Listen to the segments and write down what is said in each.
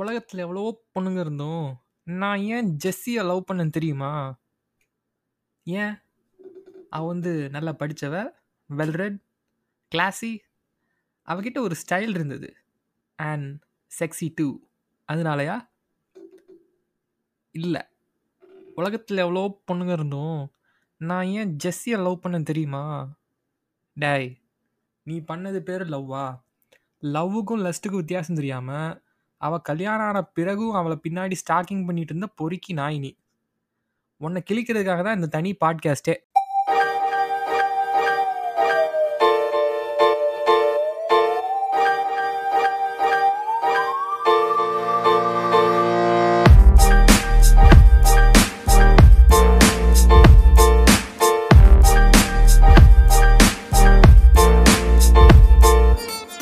உலகத்துல எவ்வளவோ பொண்ணுங்க இருந்தும், நான் ஏன் ஜெஸ்ஸியை லவ் பண்ணேன்னு தெரியுமா? ஏன்? அவ வந்து நல்லா படித்தவ வெல் ரெட், கிளாஸி. அவகிட்ட ஒரு ஸ்டைல் இருந்தது. And sexy too. அதனாலயா? இல்லை உலகத்தில் எவ்வளோ பொண்ணுங்க இருந்தும், நான் ஏன் ஜெஸ்ஸியை லவ் பண்ணேன் தெரியுமா? டேய்! நீ பண்ணது பேர் லவ்வா? லவ்வுக்கும் லஸ்ட்டுக்கும் வித்தியாசம் தெரியாமல் அவ கல்யாணம் ஆன பிறகும் அவள பின்னாடி ஸ்டாக்கிங் பண்ணிட்டு இருந்த பொறுக்கி நாயினி. நீ. உன்ன கிழிக்கிறதுக்காக தான் இந்த தனி பாட்காஸ்ட்டே.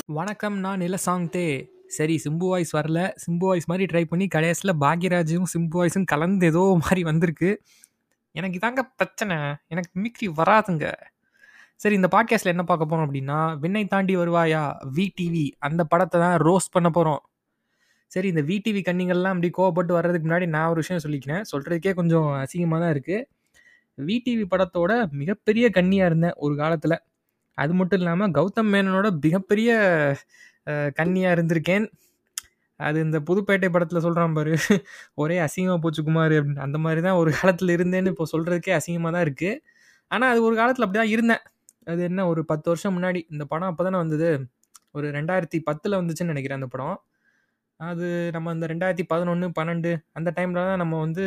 வணக்கம் நான் நிலசாங்தே. சரி சிம்பு வாய்ஸ் வரல. சிம்பு வாய்ஸ் மாதிரி ட்ரை பண்ணி கடைசியில் பாக்யராஜும், சிம்பு வாய்ஸும் கலந்து ஏதோ மாதிரி வந்திருக்கு. எனக்கு இதாங்க பிரச்சனை. எனக்கு மிமிக்ரி வராதுங்க. சரி இந்த பாட்காஸ்ட்ல என்ன பார்க்க போறோம் அப்படின்னா, "விண்ணை தாண்டி வருவாயா" விடிவி அந்த படத்தை தான் ரோஸ் பண்ண போறோம். சரி இந்த விடிவி கன்னிங்கள்லாம் அப்படி கோவப்பட்டு வர்றதுக்கு முன்னாடி நான் ஒரு விஷயம் சொல்லிக்கிறேன். சொல்றதுக்கே கொஞ்சம் அசிங்கமாக தான் இருக்கு. விடிவி படத்தோட மிகப்பெரிய கன்னியா இருந்தேன் ஒரு காலத்துல. அது மட்டும் இல்லாமல் கௌதம் மேனனோட மிகப்பெரிய கன்னியாக இருந்திருக்கேன். அது இந்த புதுப்பேட்டை படத்தில் சொல்கிறான் பாரு, "ஒரே அசிங்கமாக போச்சு குமார் அப்படின்னு. அந்த மாதிரி தான் ஒரு காலத்தில் இருந்தேன்னு இப்போ சொல்கிறதுக்கே அசிங்கமாக தான் இருக்குது ஆனால் அது ஒரு காலத்தில் அப்படி தான் இருந்தேன். அது என்ன ஒரு 10 வருஷம் முன்னாடி. இந்த படம் அப்போ தானே வந்தது. ஒரு 2010ல வந்துச்சுன்னு நினைக்கிறேன் அந்த படம். அது நம்ம இந்த 2011, 12 அந்த டைமில் தான் நம்ம வந்து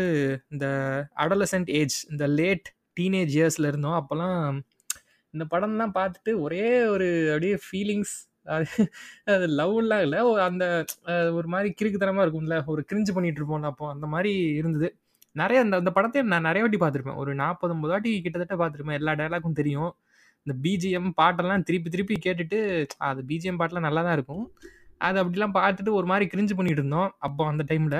இந்த அடலசன்ட் ஏஜ், இந்த லேட் டீனேஜ் இயர்ஸில் இருந்தோம். அப்போல்லாம் இந்த படம்லாம் பார்த்துட்டு ஒரே ஒரு அப்படியே ஃபீலிங்ஸ் அது அது லவ்லாம் இல்லை அந்த ஒரு மாதிரி கிறுக்குத்தனமா இருக்கும்ல. ஒரு கிரிஞ்சு பண்ணிட்டு இருப்போம்ல அப்போ. அந்த மாதிரி இருந்தது. நிறைய அந்த அந்த படத்தையும் நான் நிறைய வாட்டி பார்த்துருப்பேன். ஒரு 40, 50 வாட்டி கிட்டத்தட்ட பார்த்துருப்பேன். எல்லா டைலாக்கும் தெரியும். இந்த பிஜிஎம் பாட்டெல்லாம் திருப்பி திருப்பி கேட்டுட்டு அது பிஜிஎம் பாட்டெலாம் நல்லா தான் இருக்கும். அது அப்படிலாம் பார்த்துட்டு ஒரு மாதிரி கிரிஞ்சு பண்ணிட்டு இருந்தோம். அப்போ அந்த டைம்ல.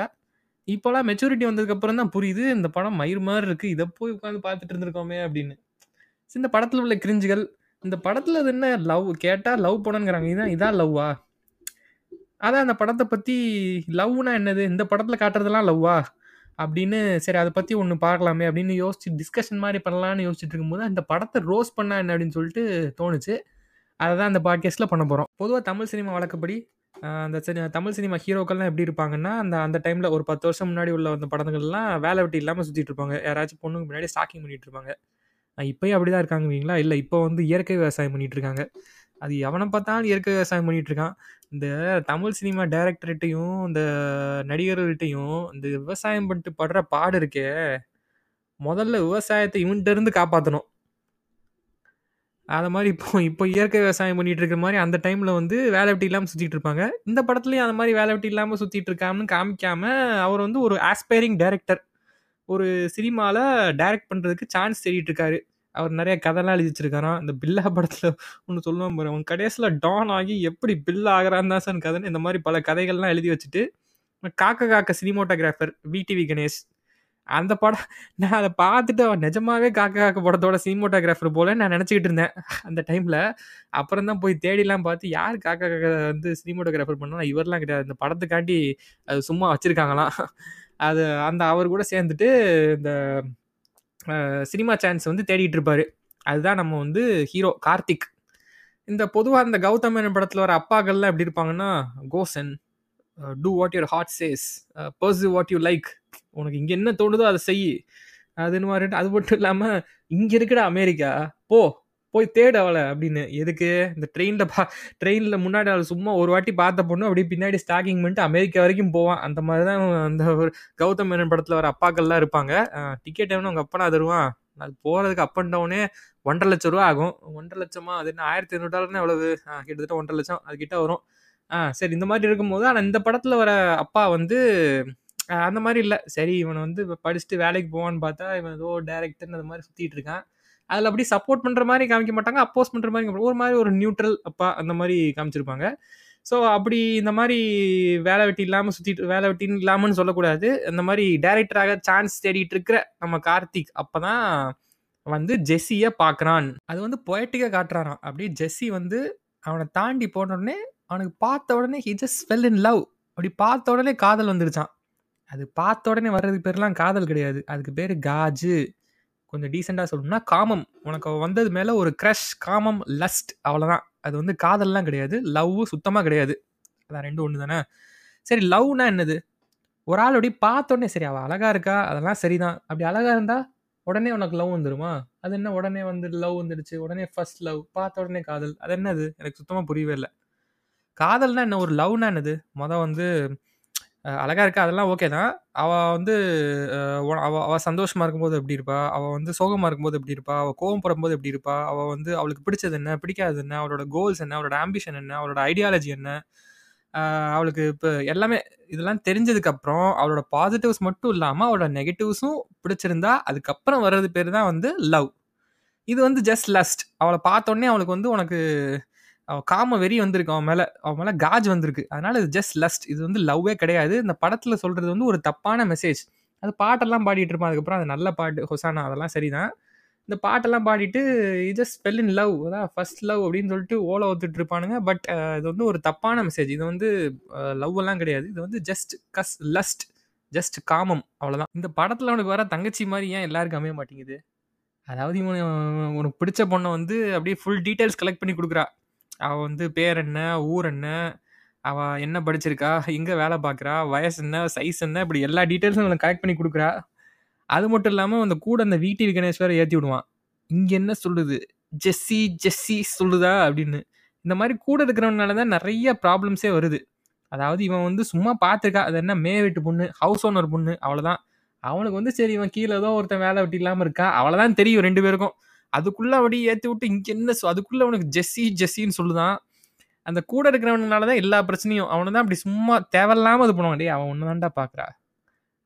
இப்போலாம் மெச்சூரிட்டி வந்ததுக்கப்புறம் தான் புரியுது, இந்த படம் மயிர் மாதிரி இருக்குது இதை போய் உட்காந்து பார்த்துட்டு இருந்திருக்கோமே அப்படின்னு. இந்த படத்தில் உள்ள கிரிஞ்சுகள், இந்த படத்துல அது என்ன லவ் கேட்டா லவ் படம்ங்கிறாங்க. இதான் இதான் லவ்வா? அதான் அந்த படத்தை பத்தி லவ்னா என்னது? இந்த படத்துல காட்டுறதெல்லாம் லவ்வா? அப்படின்னு சரி அதை பத்தி ஒன்று பார்க்கலாமே அப்படின்னு யோசிச்சு டிஸ்கஷன் மாதிரி பண்ணலான்னு யோசிச்சுட்டு இருக்கும்போது, இந்த படத்தை ரோஸ் பண்ணா என்ன அப்படின்னு சொல்லிட்டு தோணுச்சு. அதை தான் அந்த பாட்காஸ்ட்ல பண்ண போகிறோம் பொதுவாக தமிழ் சினிமா வழக்கப்படி அந்த சினி தமிழ் சினிமா ஹீரோக்கள்லாம் எப்படி இருப்பாங்கன்னா, அந்த அந்த டைமில் ஒரு 10 வருஷம் முன்னாடி உள்ள அந்த படங்கள்லாம் வேலை வெட்டி இல்லாமல் சுற்றிட்டு இருப்பாங்க. யாராச்சும் பொண்ணுக்கு முன்னாடி ஸ்டாக்கிங் பண்ணிட்டு இருப்பாங்க. இப்போயும் இப்பயும் அப்படிதான் இருக்காங்கவீங்களா இல்லை இப்போ வந்து இயற்கை விவசாயம் பண்ணிட்டு இருக்காங்க. அது எவனை பார்த்தாலும் இயற்கை விவசாயம் பண்ணிட்டு இருக்கான். இந்த தமிழ் சினிமா டைரக்டர்கிட்டையும் இந்த நடிகர்கள்ட்டையும் இந்த விவசாயம் பண்ணிட்டு படுற பாடு இருக்கே, முதல்ல விவசாயத்தை இவன்ட்ட இருந்து காப்பாத்தணும். மாதிரி இப்போ இப்போ இயற்கை விவசாயம் பண்ணிட்டு இருக்கிற மாதிரி அந்த டைமில் வந்து வேலை வெட்டி இல்லாமல் சுற்றிட்டு இருப்பாங்க. இந்த படத்துலையும் அந்த மாதிரி வேலை வெட்டி இல்லாமல் சுற்றிட்டு இருக்கான்னு காமிக்காம, அவர் வந்து ஒரு ஆஸ்பைரிங் டைரக்டர். ஒரு சினிமாவில் டைரக்ட் பண்ணுறதுக்கு சான்ஸ் தேடிட்டு இருக்காரு. அவர் நிறைய கதைலாம் எழுதி வச்சிருக்காராம். இந்த பில்லா படத்தில் ஒன்று சொல்லுவான் பாரு, அவன் கடைசியில் டான் ஆகி எப்படி பில் ஆகிறான் தான் சார் கதைன்னு இந்த மாதிரி பல கதைகள்லாம் எழுதி வச்சுட்டு, காக்க காக்க சினிமோட்டோகிராஃபர் விடிவி கணேஷ். அந்த படம் நான் அதை பார்த்துட்டு அவன் நிஜமாவே காக்க காக்க படத்தோட சினிமோட்டோகிராஃபர் போல நான் நினச்சிக்கிட்டு இருந்தேன். அந்த டைமில் அப்புறம் தான் போய் தேடிலாம் பார்த்து யார் காக்க காக்க வந்து சினிமோட்டோகிராஃபர் பண்ணா இவர்லாம் கிடையாது. இந்த படத்துக்காண்டி அது சும்மா வச்சுருக்காங்களாம் அது அந்த அவர் கூட சேர்ந்துட்டு இந்த சினிமா சான்ஸ் வந்து தேடிட்டு இருப்பாரு. அதுதான் நம்ம வந்து ஹீரோ கார்த்திக். இந்த பொதுவாக இந்த கௌதம் மேனன் படத்தில் வர அப்பாக்கள்லாம் எப்படி இருப்பாங்கன்னா, "go son do what your heart says. Uh what you like. உனக்கு இங்கே என்ன தோணுதோ அதை செய் அதுன்னு மாதிரி அது மட்டும் இல்லாமல் இங்கே இருக்குடா அமெரிக்கா. போ. போய் தேடு அவளை அப்படின்னு. எதுக்கு? இந்த ட்ரெயினில் பா ட்ரெயினில் முன்னாடி அவளை சும்மா ஒரு வாட்டி பார்த்த பொண்ணு அப்படியே பின்னாடி ஸ்டாக்கிங் பண்ணிட்டு அமெரிக்கா வரைக்கும் போவான். அந்த மாதிரி தான் அந்த ஒரு கௌதம் மேனன் படத்தில் வர அப்பாக்கள்லாம் இருப்பாங்க. டிக்கெட் வேணும் உங்க அப்பனா தருவான்? அது போகிறதுக்கு அப் அண்ட் டவுனே ஒன்றரை லட்சம் ரூபா ஆகும். 1,50,000 அது என்ன ரூ. 1,500னா எவ்வளவு? கிட்டத்தட்ட ஒன்றரை லட்சம் அதுக்கிட்ட வரும். ஆ சரி இந்த மாதிரி இருக்கும்போது, ஆனால் இந்த படத்தில் வர அப்பா வந்து அந்த மாதிரி இல்லை சரி இவனை வந்து படிச்சுட்டு வேலைக்கு போவான்னு பார்த்தா, இவன் ஏதோ டேரக்டர்னு அந்த மாதிரி சுற்றிட்டு இருக்கான். அதில் அப்படியே சப்போர்ட் பண்ணுற மாதிரி காமிக்க மாட்டாங்க. அப்போஸ் பண்ணுற மாதிரி ஒரு மாதிரி ஒரு நியூட்ரல் அப்பா அந்த மாதிரி காமிச்சிருப்பாங்க. ஸோ அப்படி இந்த மாதிரி வேலை வெட்டி இல்லாமல் சுற்றிட்டு வேலை வெட்டின்னு இல்லாமல்னு சொல்லக்கூடாது. இந்த மாதிரி டேரக்டராக சான்ஸ் தேடிட்டு இருக்கிற நம்ம கார்த்திக் அப்போ தான் வந்து ஜெஸ்ஸியை பார்க்குறான். அது வந்து பொயட்டிக்காக காட்டுறாராம். அப்படியே ஜெஸ்ஸி வந்து அவனை தாண்டி போன உடனே, அவனுக்கு பார்த்த உடனே he just spell in love. அப்படி பார்த்த உடனே காதல் வந்துருச்சான் அது பார்த்த உடனே வர்றதுக்கு பேர்லாம் காதல் கிடையாது அதுக்கு பேர் காஜு கொஞ்சம் டீசெண்டாக சொல்லணும்னா காமம். உனக்கு வந்தது மேலே ஒரு க்ரஷ் காமம் லஸ்ட் அவ்வளோதான் அது வந்து காதல்லாம் கிடையாது. லவ் சுத்தமாக கிடையாது. அதான் ரெண்டும் ஒன்று தானே சரி லவ்னா என்னது? ஒரு ஆள் அப்படி பார்த்த உடனே சரி அவள் அழகாக இருக்கா? அதெல்லாம் சரிதான். அப்படி அழகாக இருந்தால் உடனே உனக்கு லவ் வந்துடுமா அது என்ன? உடனே வந்து லவ் வந்துடுச்சு. உடனே ஃபர்ஸ்ட் லவ் பார்த்த உடனே காதல். அது என்னது? எனக்கு சுத்தமாக புரியவே இல்லை. காதல்னா என்ன? ஒரு லவ்னா என்னது? மொதல் வந்து அழகாக அழகா இருக்கா? அதெல்லாம் ஓகே தான். அவள் வந்து அவள் அவ அவள் சந்தோஷமா இருக்கும்போது எப்படி இருப்பா? அவள் வந்து சோகமா இருக்கும்போது எப்படி இருப்பா? அவள் கோவம் படும்போது எப்படி இருப்பா? அவள் வந்து அவளுக்கு பிடிச்சது என்ன? பிடிக்காது என்ன? அவளோட கோல்ஸ் என்ன? அவளோட ஆம்பிஷன் என்ன? அவளோட ஐடியாலஜி என்ன? அவளுக்கு இப்போ எல்லாமே இதெல்லாம் தெரிஞ்சதுக்கு அப்புறம் அவளோட பாசிட்டிவ்ஸ் மட்டும் இல்லாமல் அவளோட நெகட்டிவ்ஸும் பிடிச்சிருந்தா அதுக்கப்புறம் வர்றது பேர் தான் வந்து லவ் இது வந்து ஜஸ்ட் லஸ்ட் அவளை பார்த்தோன்னே அவளுக்கு வந்து உனக்கு அவன் காம வெறி வந்திருக்கு அவன் மேலே அவன் மேலே காஜ் வந்திருக்கு. அதனால இது ஜஸ்ட் லஸ்ட் இது வந்து லவ்வே கிடையாது. இந்த படத்தில் சொல்கிறது வந்து ஒரு தப்பான மெசேஜ் அது பாட்டெல்லாம் பாடிட்டு இருப்பான். அதுக்கப்புறம் அது நல்ல பாட்டு. ஹொசானா அதெல்லாம் சரிதான். இந்த பாட்டெல்லாம் பாடிட்டு ஜஸ்ட் ஸ்பெல் இன் லவ் அதான் ஃபர்ஸ்ட் லவ் அப்படின்னு சொல்லிட்டு ஓலை ஒத்துட்டு இருப்பானுங்க. பட் இது வந்து ஒரு தப்பான மெசேஜ் இது வந்து லவ் எல்லாம் கிடையாது. இது வந்து ஜஸ்ட் கஸ் லஸ்ட் ஜஸ்ட் காமம். அவ்வளோதான் இந்த படத்தில் அவனுக்கு வர தங்கச்சி மாதிரி ஏன் எல்லாருக்கும் அமைய மாட்டேங்குது? அதாவது இவன் உனக்கு பிடிச்ச பொண்ணை வந்து அப்படியே ஃபுல் டீட்டெயில்ஸ் கலெக்ட் பண்ணி கொடுக்குறா. அவள் வந்து பேர் என்ன ஊர் என்ன அவள் என்ன படிச்சிருக்கா எங்கே வேலை பார்க்குறா வயசு என்ன சைஸ் என்ன இப்படி எல்லா டீட்டெயில்ஸும் அவனுக்கு கலெக்ட் பண்ணி கொடுக்குறா. அது மட்டும் இல்லாமல் அந்த கூட அந்த வீட்டில் கணேஷ் வேற ஏற்றி விடுவான். இங்கே என்ன சொல்லுது? ஜெஸ்ஸி ஜெஸ்ஸி சொல்லுதா அப்படின்னு. இந்த மாதிரி கூட இருக்கிறவனால தான் நிறைய ப்ராப்ளம்ஸே வருது. அதாவது இவன் வந்து சும்மா பார்த்துருக்கா அது என்ன மேவீட்டு பொண்ணு ஹவுஸ் ஓனர் பொண்ணு அவ்வளோதான் அவனுக்கு வந்து சரி இவன் கீழே ஏதோ ஒருத்தன் வேலை விட்டு இல்லாமல் இருக்கா அவ்வளோதான் தெரியும் ரெண்டு பேருக்கும். அதுக்குள்ள அப்படியே ஏற்றி விட்டு இங்கே என்ன சொ- அதுக்குள்ளே அவனுக்கு ஜெஸ்ஸி ஜெஸ்ஸின்னு சொல்லுதான். அந்த கூட இருக்கிறவனால தான் எல்லா பிரச்சனையும் அவனை தான் அப்படி சும்மா தேவையில்லாமல் இது பண்ணுவான். டே அவன் ஒன்று தான்டா பார்க்குறா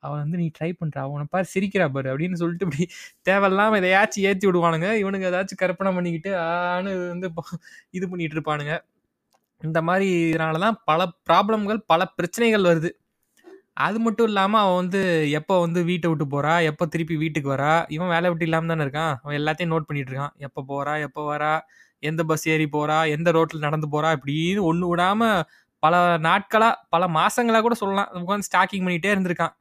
அவன் வந்து நீ ட்ரை பண்ணுறா அவனை பாரு சிரிக்கிறா பாரு அப்படின்னு சொல்லிட்டு இப்படி தேவையில்லாமல் எதையாச்சும் ஏற்றி விடுவானுங்க. இவனுங்க ஏதாச்சும் கற்பனை பண்ணிக்கிட்டு ஆனு வந்து இது பண்ணிகிட்டு இருப்பானுங்க. இந்த மாதிரி இதனால தான் பல ப்ராப்ளம்கள் பல பிரச்சனைகள் வருது. அது மட்டும் இல்லாமல் அவன் வந்து எப்போ வந்து வீட்டை விட்டு போறா? எப்போ திருப்பி வீட்டுக்கு வரா? இவன் வேலை விட்டு இல்லாமல் தானே இருக்கான். அவன் எல்லாத்தையும் நோட் பண்ணிட்டு இருக்கான். எப்போ போறா? எப்போ வரா? எந்த பஸ் ஏறி போறா? எந்த ரோட்டில் நடந்து போறா? இப்படின்னு ஒன்று விடாம பல நாட்களா பல மாசங்களா கூட சொல்லலாம். உட்காந்து ஸ்டாக்கிங் பண்ணிட்டே இருந்திருக்கான்.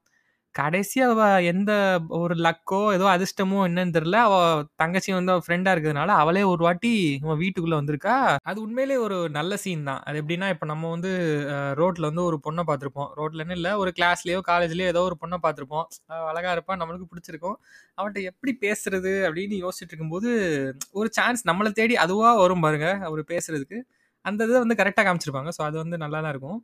கடைசியாக அவ எந்த ஒரு லக்கோ ஏதோ அதிர்ஷ்டமோ என்னன்னு தெரியல. அவ தங்கச்சி வந்து அவ ஃப்ரெண்டா இருக்கிறதுனால அவளே ஒரு வாட்டி இவன் வீட்டுக்குள்ள வந்திருக்கா. அது உண்மையிலே ஒரு நல்ல சீன் தான். அது எப்படின்னா இப்ப நம்ம வந்து ரோட்ல வந்து ஒரு பொண்ணை பார்த்திருப்போம். ரோட்லன்னு இல்ல ஒரு கிளாஸ்லயோ காலேஜ்லயோ ஏதோ ஒரு பொண்ணை பார்த்திருப்போம். அவ அழகா இருப்பா நம்மளுக்கு பிடிச்சிருக்கும். அவன்கிட்ட எப்படி பேசுறது அப்படின்னு யோசிச்சுட்டு இருக்கும்போது ஒரு சான்ஸ் நம்மளை தேடி அதுவா வரும் பாருங்க அவர் பேசுறதுக்கு. அந்த இதை வந்து கரெக்டாக காமிச்சிருப்பாங்க. ஸோ அது வந்து நல்லா தான் இருக்கும்.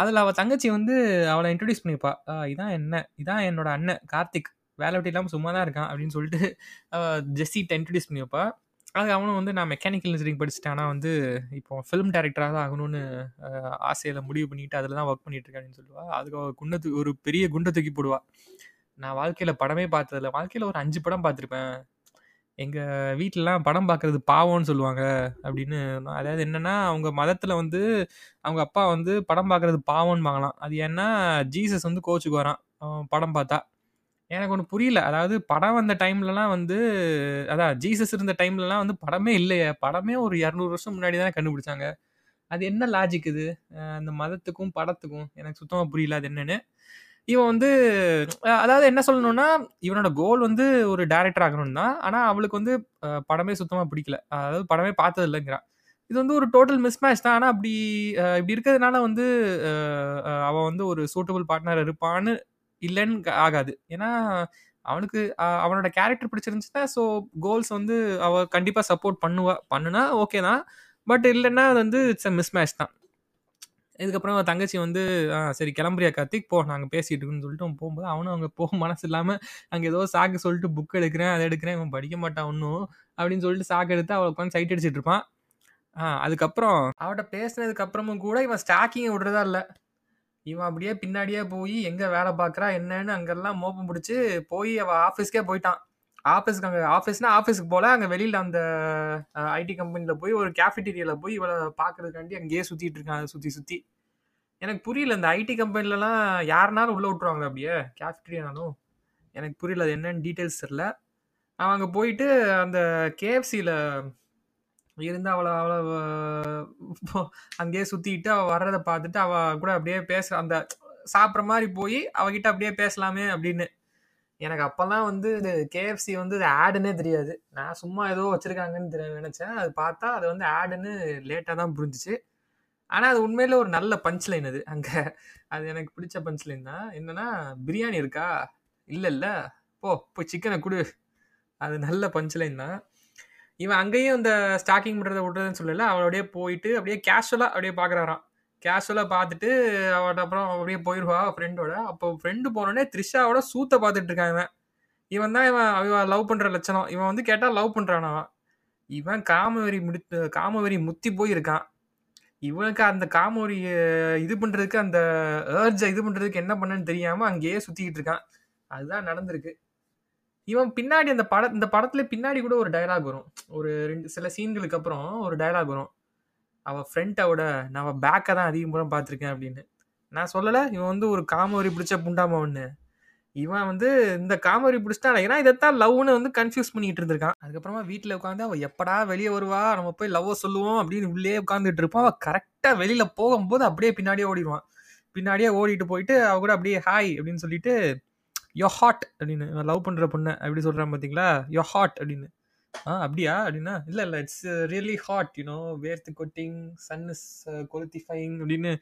அதில் அவள் தங்கச்சி வந்து அவளை இன்ட்ரடியூஸ் பண்ணிப்பா. இதான் என்ன? இதான் என்னோட அண்ணன் கார்த்திக். வேலை வெட்டி இல்லாமல் சும்மா தான் இருக்கான் அப்படின்னு சொல்லிட்டு ஜெஸ்ஸிட்ட இன்ட்ரடியூஸ் பண்ணி வைப்பா அது அவனும் வந்து நான் மெக்கானிக்கல் இன்ஜினியரிங் படிச்சுட்டேன். ஆனால் வந்து இப்போ ஃபிலிம் டேரக்டராக தான் ஆகணும்னு ஆசையில் முடிவு பண்ணிட்டு அதில் தான் ஒர்க் பண்ணிட்டு இருக்கேன் அப்படின்னு சொல்லுவா. அதுக்கு அவள் குண்டை ஒரு பெரிய குண்டை தூக்கி போடுவா. நான் வாழ்க்கையில் படமே பார்த்ததில்ல. வாழ்க்கையில் ஒரு அஞ்சு படம் பார்த்துருப்பேன். எங்கள் வீட்டிலலாம் படம் பார்க்குறது பாவம்னு சொல்லுவாங்க அப்படின்னு நான் அதாவது என்னன்னா அவங்க மதத்தில் வந்து அவங்க அப்பா வந்து படம் பார்க்குறது பாவம்னு வாங்கலாம். அது ஏன்னா ஜீசஸ் வந்து கோச்சுக்கு வரான் அவன் படம் பார்த்தா. எனக்கு ஒன்று புரியல. அதாவது படம் வந்த டைம்லலாம் வந்து அதான் ஜீசஸ் இருந்த டைம்லலாம் வந்து படமே இல்லையே. படமே ஒரு இரநூறு வருஷம் முன்னாடி தானே கண்டுபிடிச்சாங்க. அது என்ன லாஜிக் இது? அந்த மதத்துக்கும் படத்துக்கும் எனக்கு சுத்தமாக புரியல அது என்னென்னு. இவன் வந்து அதாவது என்ன சொல்லணும்னா இவனோட கோல் வந்து ஒரு டேரக்டர் ஆகணும் தான். ஆனால் அவளுக்கு வந்து படமே சுத்தமாக பிடிக்கல. அதாவது படமே பார்த்தது இல்லைங்கிறான் இது வந்து ஒரு டோட்டல் மிஸ் மேட்ச் தான். ஆனால் அப்படி இப்படி இருக்கிறதுனால வந்து அவன் வந்து ஒரு சூட்டபிள் பார்ட்னர் இருப்பான்னு இல்லைன்னு க- ஆகாது. ஏன்னா அவனுக்கு அவனோட கேரக்டர் பிடிச்சிருந்துச்சுன்னா ஸோ கோல்ஸ் வந்து அவள் கண்டிப்பாக சப்போர்ட் பண்ணுவா பண்ணுனா ஓகே தான். பட் இல்லைன்னா அது வந்து இட்ஸ் அ மிஸ் மேட்ச் தான். இதுக்கப்புறம் அவன் தங்கச்சி வந்து "ஆ, சரி கிளம்புறியா கார்த்திக்? போ நாங்கள் பேசிட்டு இருக்கோம்னு சொல்லிட்டு போகும்போது அவனும் அங்கே போக மனசு இல்லாமல் அங்கே ஏதோ சாக்கு சொல்லிட்டு புக் எடுக்கிறேன் அதை எடுக்கிறேன் இவன் படிக்க மாட்டான் ஒன்றும் அப்படின்னு சொல்லிட்டு சாக்கு எடுத்து அவளை உட்காந்து சைட் அடிச்சிட்டு இருப்பான். ஆ அதுக்கப்புறம் அவட்ட பேசினதுக்கு அப்புறமும் கூட இவன் ஸ்டாக்கிங்கை விடுறதா இல்லை. இவன் அப்படியே பின்னாடியே போய் எங்கே வேலை பார்க்குறா என்னன்னு அங்கெல்லாம் மோப்பம் பிடிச்சி போய் அவள் ஆஃபீஸ்க்கே போயிட்டான். ஆஃபீஸ்க்கு அங்கே ஆஃபீஸ்னா ஆஃபீஸ்க்கு போல அங்கே வெளியில் அந்த ஐடி கம்பெனியில் போய் ஒரு கேஃபிட்டீரியாவில் போய் இவளை பார்க்கறதுக்காண்டி அங்கேயே சுற்றிட்டு இருக்காங்க சுற்றி சுற்றி எனக்கு புரியல இந்த ஐடி கம்பெனிலலாம் யாருனாலும் உள்ளே விட்ருவாங்களா அப்படியே கேஃபிட்டீரியானாலும் எனக்கு புரியல அது என்னன்னு டீட்டெயில்ஸ் தெரில அவன் அங்கே போயிட்டு அந்த கேஎஃப்சியில் இருந்து அவளை அவளை அங்கேயே சுற்றிக்கிட்டு அவள் வர்றதை பார்த்துட்டு அவள் கூட அப்படியே பேச அந்த சாப்பிட்ற மாதிரி போய் அவகிட்ட அப்படியே பேசலாமே அப்படின்னு. எனக்கு அப்பல்லாம் வந்து இது கேஎஃப்சி வந்து இது ஆடுன்னே தெரியாது. நான் சும்மா ஏதோ வச்சுருக்காங்கன்னு தெரிய நினச்சேன் அது பார்த்தா அது வந்து ஆடுன்னு லேட்டாக தான் புரிஞ்சிச்சு ஆனால் அது உண்மையில் ஒரு நல்ல பஞ்ச் லைன் அது. அங்கே அது எனக்கு பிடிச்ச பஞ்ச் லைன் தான். என்னன்னா, "பிரியாணி இருக்கா? இல்லல்ல. போ போய் சிக்கனை கொடு அது நல்ல பஞ்ச் லைன் தான். இவன் அங்கேயும் இந்த ஸ்டாக்கிங் பண்ணுறதை விட்றதுன்னு சொல்லல. அவள் அப்படியே போயிட்டு அப்படியே கேஷுவலாக அப்படியே பார்க்குறாராம். கேஷுவலாக பார்த்துட்டு அவட்ட அப்புறம் அப்படியே போயிடுவா ஃப்ரெண்டோட. அப்போ ஃப்ரெண்டு போனோடனே த்ரிஷாவோட சூத்த பார்த்துட்டு இருக்கான் இவன். இவன் தான் இவன் அவன் லவ் பண்ணுற லட்சணம். இவன் வந்து கேட்டால் லவ் பண்றானாம். இவன் காமவெறி முடித்து காமவெறி முத்தி போயிருக்கான் இவனுக்கு அந்த காமவெறி இது பண்ணுறதுக்கு அந்த ஏர்ஜை இது பண்ணுறதுக்கு என்ன பண்ணுன்னு தெரியாமல் அங்கேயே சுற்றிக்கிட்டு இருக்கான். அதுதான் நடந்திருக்கு. இவன் பின்னாடி அந்த பட இந்த படத்துல பின்னாடி கூட ஒரு டயலாக் வரும். ஒரு ரெண்டு சில சீன்களுக்கு அப்புறம் ஒரு டயலாக் வரும். அவள் ஃப்ரெண்ட்டோட நான் அவள் பேக்கை தான் அதிகமாக பார்த்துருக்கேன் அப்படின்னு. நான் சொல்லலை இவன் வந்து ஒரு காமவெறி பிடிச்ச புண்டாமவன்னு. இவன் வந்து இந்த காமவெறி பிடிச்சிட்டான் ஏன்னா இதைத்தான் லவ்னு வந்து கன்ஃப்யூஸ் பண்ணிட்டு இருந்திருக்கான். அதுக்கப்புறமா வீட்டில் உட்காந்து அவள் எப்படா வெளியே வருவா? நம்ம போய் லவ்வ சொல்லுவோம் அப்படின்னு உள்ளே உட்காந்துட்டு இருப்பான். அவள் கரெக்டாக வெளியில் போகும்போது அப்படியே பின்னாடியே ஓடிடுவான் பின்னாடியே ஓடிட்டு போயிட்டு அவ கூட அப்படியே ஹாய் அப்படின்னு சொல்லிட்டு, யோ ஹாட்" அப்படின்னு லவ் பண்ணுற பொண்ணை அப்படி சொல்கிறான் பார்த்தீங்களா? யோ ஹாட்" அப்படின்னு. "ஆ அப்படியா?" அப்படின்னா, "இல்ல இல்ல it's really hot you know வேர்த்து கொட்டிங், சன் இஸ் கொளுத்திஃபையிங்" அப்படின்னு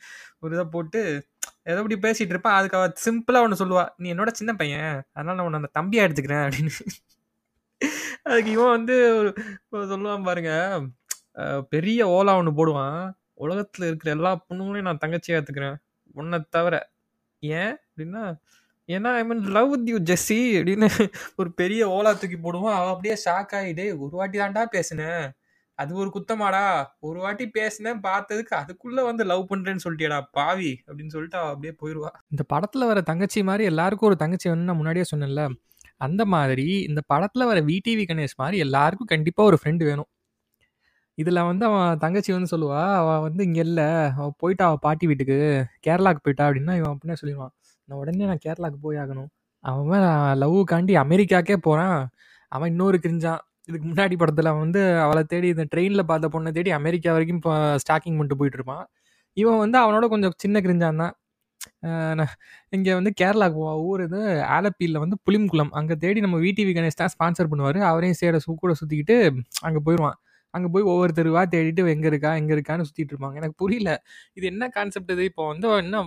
ஒரு இதை போட்டு ஏதோ இப்படி பேசிட்டு இருப்பான். அதுக்கு அவ சிம்பிளா ஒன்று சொல்லுவா. "நீ என்னோட சின்ன பையன். அதனால நான் உன்னை அந்த தம்பியா எடுத்துக்கிறேன்" அப்படின்னு. அதுக்கு இவன் வந்து ஒரு சொல்லுவான் பாருங்க. பெரிய ஓலா ஒன்று போடுவான். "உலகத்துல இருக்கிற எல்லா பொண்ணுங்களையும் நான் தங்கச்சியா எடுத்துக்கிறேன் உன்னை தவிர." "ஏன்?" அப்படின்னா, "ஏன்னா I mean love with you Jessie" அப்படின்னு ஒரு பெரிய ஓலா தூக்கி போடுவான். அவள் அப்படியே ஷாக் ஆகிடு ஒரு வாட்டி தான்டா பேசினேன். அது ஒரு குத்தமாடா? ஒரு வாட்டி பேசினேன் பார்த்ததுக்கு அதுக்குள்ள வந்து லவ் பண்றேன்னு சொல்லிட்டியடா பாவி" அப்படின்னு சொல்லிட்டு அவ அப்படியே போயிடுவா இந்த படத்துல வர தங்கச்சி மாதிரி எல்லாருக்கும் ஒரு தங்கச்சி வந்து நான் முன்னாடியே சொன்னேன்ல. அந்த மாதிரி இந்த படத்துல வர விடிவி கணேஷ் மாதிரி எல்லாருக்கும் கண்டிப்பா ஒரு ஃப்ரெண்டு வேணும். இதில் வந்து அவன் தங்கச்சி வந்து சொல்லுவா, அவள் வந்து இங்கே இல்லை அவள் போயிட்டா அவள் பாட்டி வீட்டுக்கு. கேரளாவுக்கு போயிட்டா" அப்படின்னா, இவன் அப்படின்னே சொல்லிடுவான் "நான் உடனே நான் கேரளாவுக்கு போய் ஆகணும்." அவன் லவ்வுக்காண்டி அமெரிக்காக்கே போகிறான் அவன் இன்னொரு கிரிஞ்சான். இதுக்கு முன்னாடி படத்தில் அவன் வந்து அவளை தேடி இந்த ட்ரெயினில் பார்த்த பொண்ணை தேடி அமெரிக்கா வரைக்கும் இப்போ ஸ்டாக்கிங் பண்ணிட்டு போயிட்டு இருப்பான். இவன் வந்து அவனோட கொஞ்சம் சின்ன கிரிஞ்சான் தான். இங்கே வந்து கேரளாவுக்கு போவான். ஊர் இது ஆலப்பியில் வந்து புலிம்குளம் அங்கே தேடி நம்ம விடிவி கணேஷ் தான் ஸ்பான்சர் பண்ணுவார் அவரையும் சேர சு கூட சுத்திக்கிட்டு அங்கே போயிடுவான் அங்கே போய் ஒவ்வொரு தெருவாக தேடிட்டு எங்கே இருக்கா, எங்கே இருக்கான்னு சுற்றிட்டு இருப்பாங்க. எனக்கு புரியல. இது என்ன கான்செப்ட் இது? இப்போ வந்து என்ன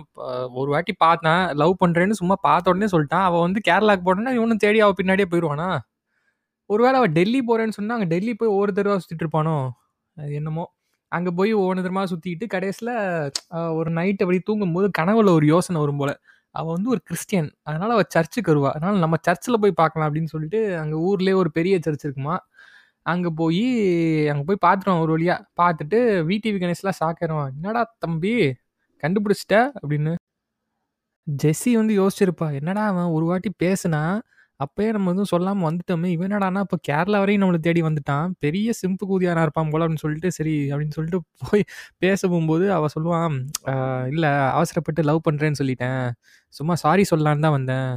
ஒரு வாட்டி பார்த்தான். லவ் பண்ணுறேன்னு சும்மா பார்த்த உடனே சொல்லிட்டான் அவள் வந்து கேரளாக்கு போனோன்னா இவனும் தேடி அவ பின்னாடியே போயிடுவானா ஒருவேளை அவள் டெல்லி போகிறேன்னு சொன்னால் அங்கே டெல்லி போய் ஒவ்வொரு தெருவா சுற்றிட்டு இருப்பானோ? அது என்னமோ. அங்கே போய் ஒவ்வொரு தெருவா சுற்றிட்டு கடைசியில் ஒரு நைட் அப்படி தூங்கும்போது கனவுல ஒரு யோசனை வரும் போல. அவள் வந்து ஒரு கிறிஸ்டியன். அதனால் அவள் சர்ச்சுக்கு வருவா. அதனால் நம்ம சர்ச்சில் போய் பார்க்கலாம் அப்படின்னு சொல்லிட்டு, அங்கே ஊர்லேயே ஒரு பெரிய சர்ச் இருக்குமா அங்கே போய் அங்கே போய் பார்த்துருவான் ஒரு வழியாக பார்த்துட்டு விடிவி கணேஷ்லாம் சாக்கிடுவான் "என்னடா தம்பி கண்டுபிடிச்சிட்ட அப்படின்னு. ஜெஸ்ஸி வந்து யோசிச்சிருப்பா. என்னடா அவன் ஒரு வாட்டி பேசுனா அப்பயே நம்ம எதுவும் சொல்லாமல் வந்துட்டோமே. இவன் என்னடான்னா இப்போ கேரளா வரையும் நம்மளை தேடி வந்துட்டான். பெரிய சிம்பு கூதியானா இருப்பான் போல அப்படின்னு சொல்லிட்டு, சரி அப்படின்னு சொல்லிட்டு போய் பேச போகும்போது அவள் சொல்லுவான், இல்லை அவசரப்பட்டு லவ் பண்ணுறேன்னு சொல்லிட்டேன். சும்மா சாரி சொல்லலான்னு தான் வந்தேன்.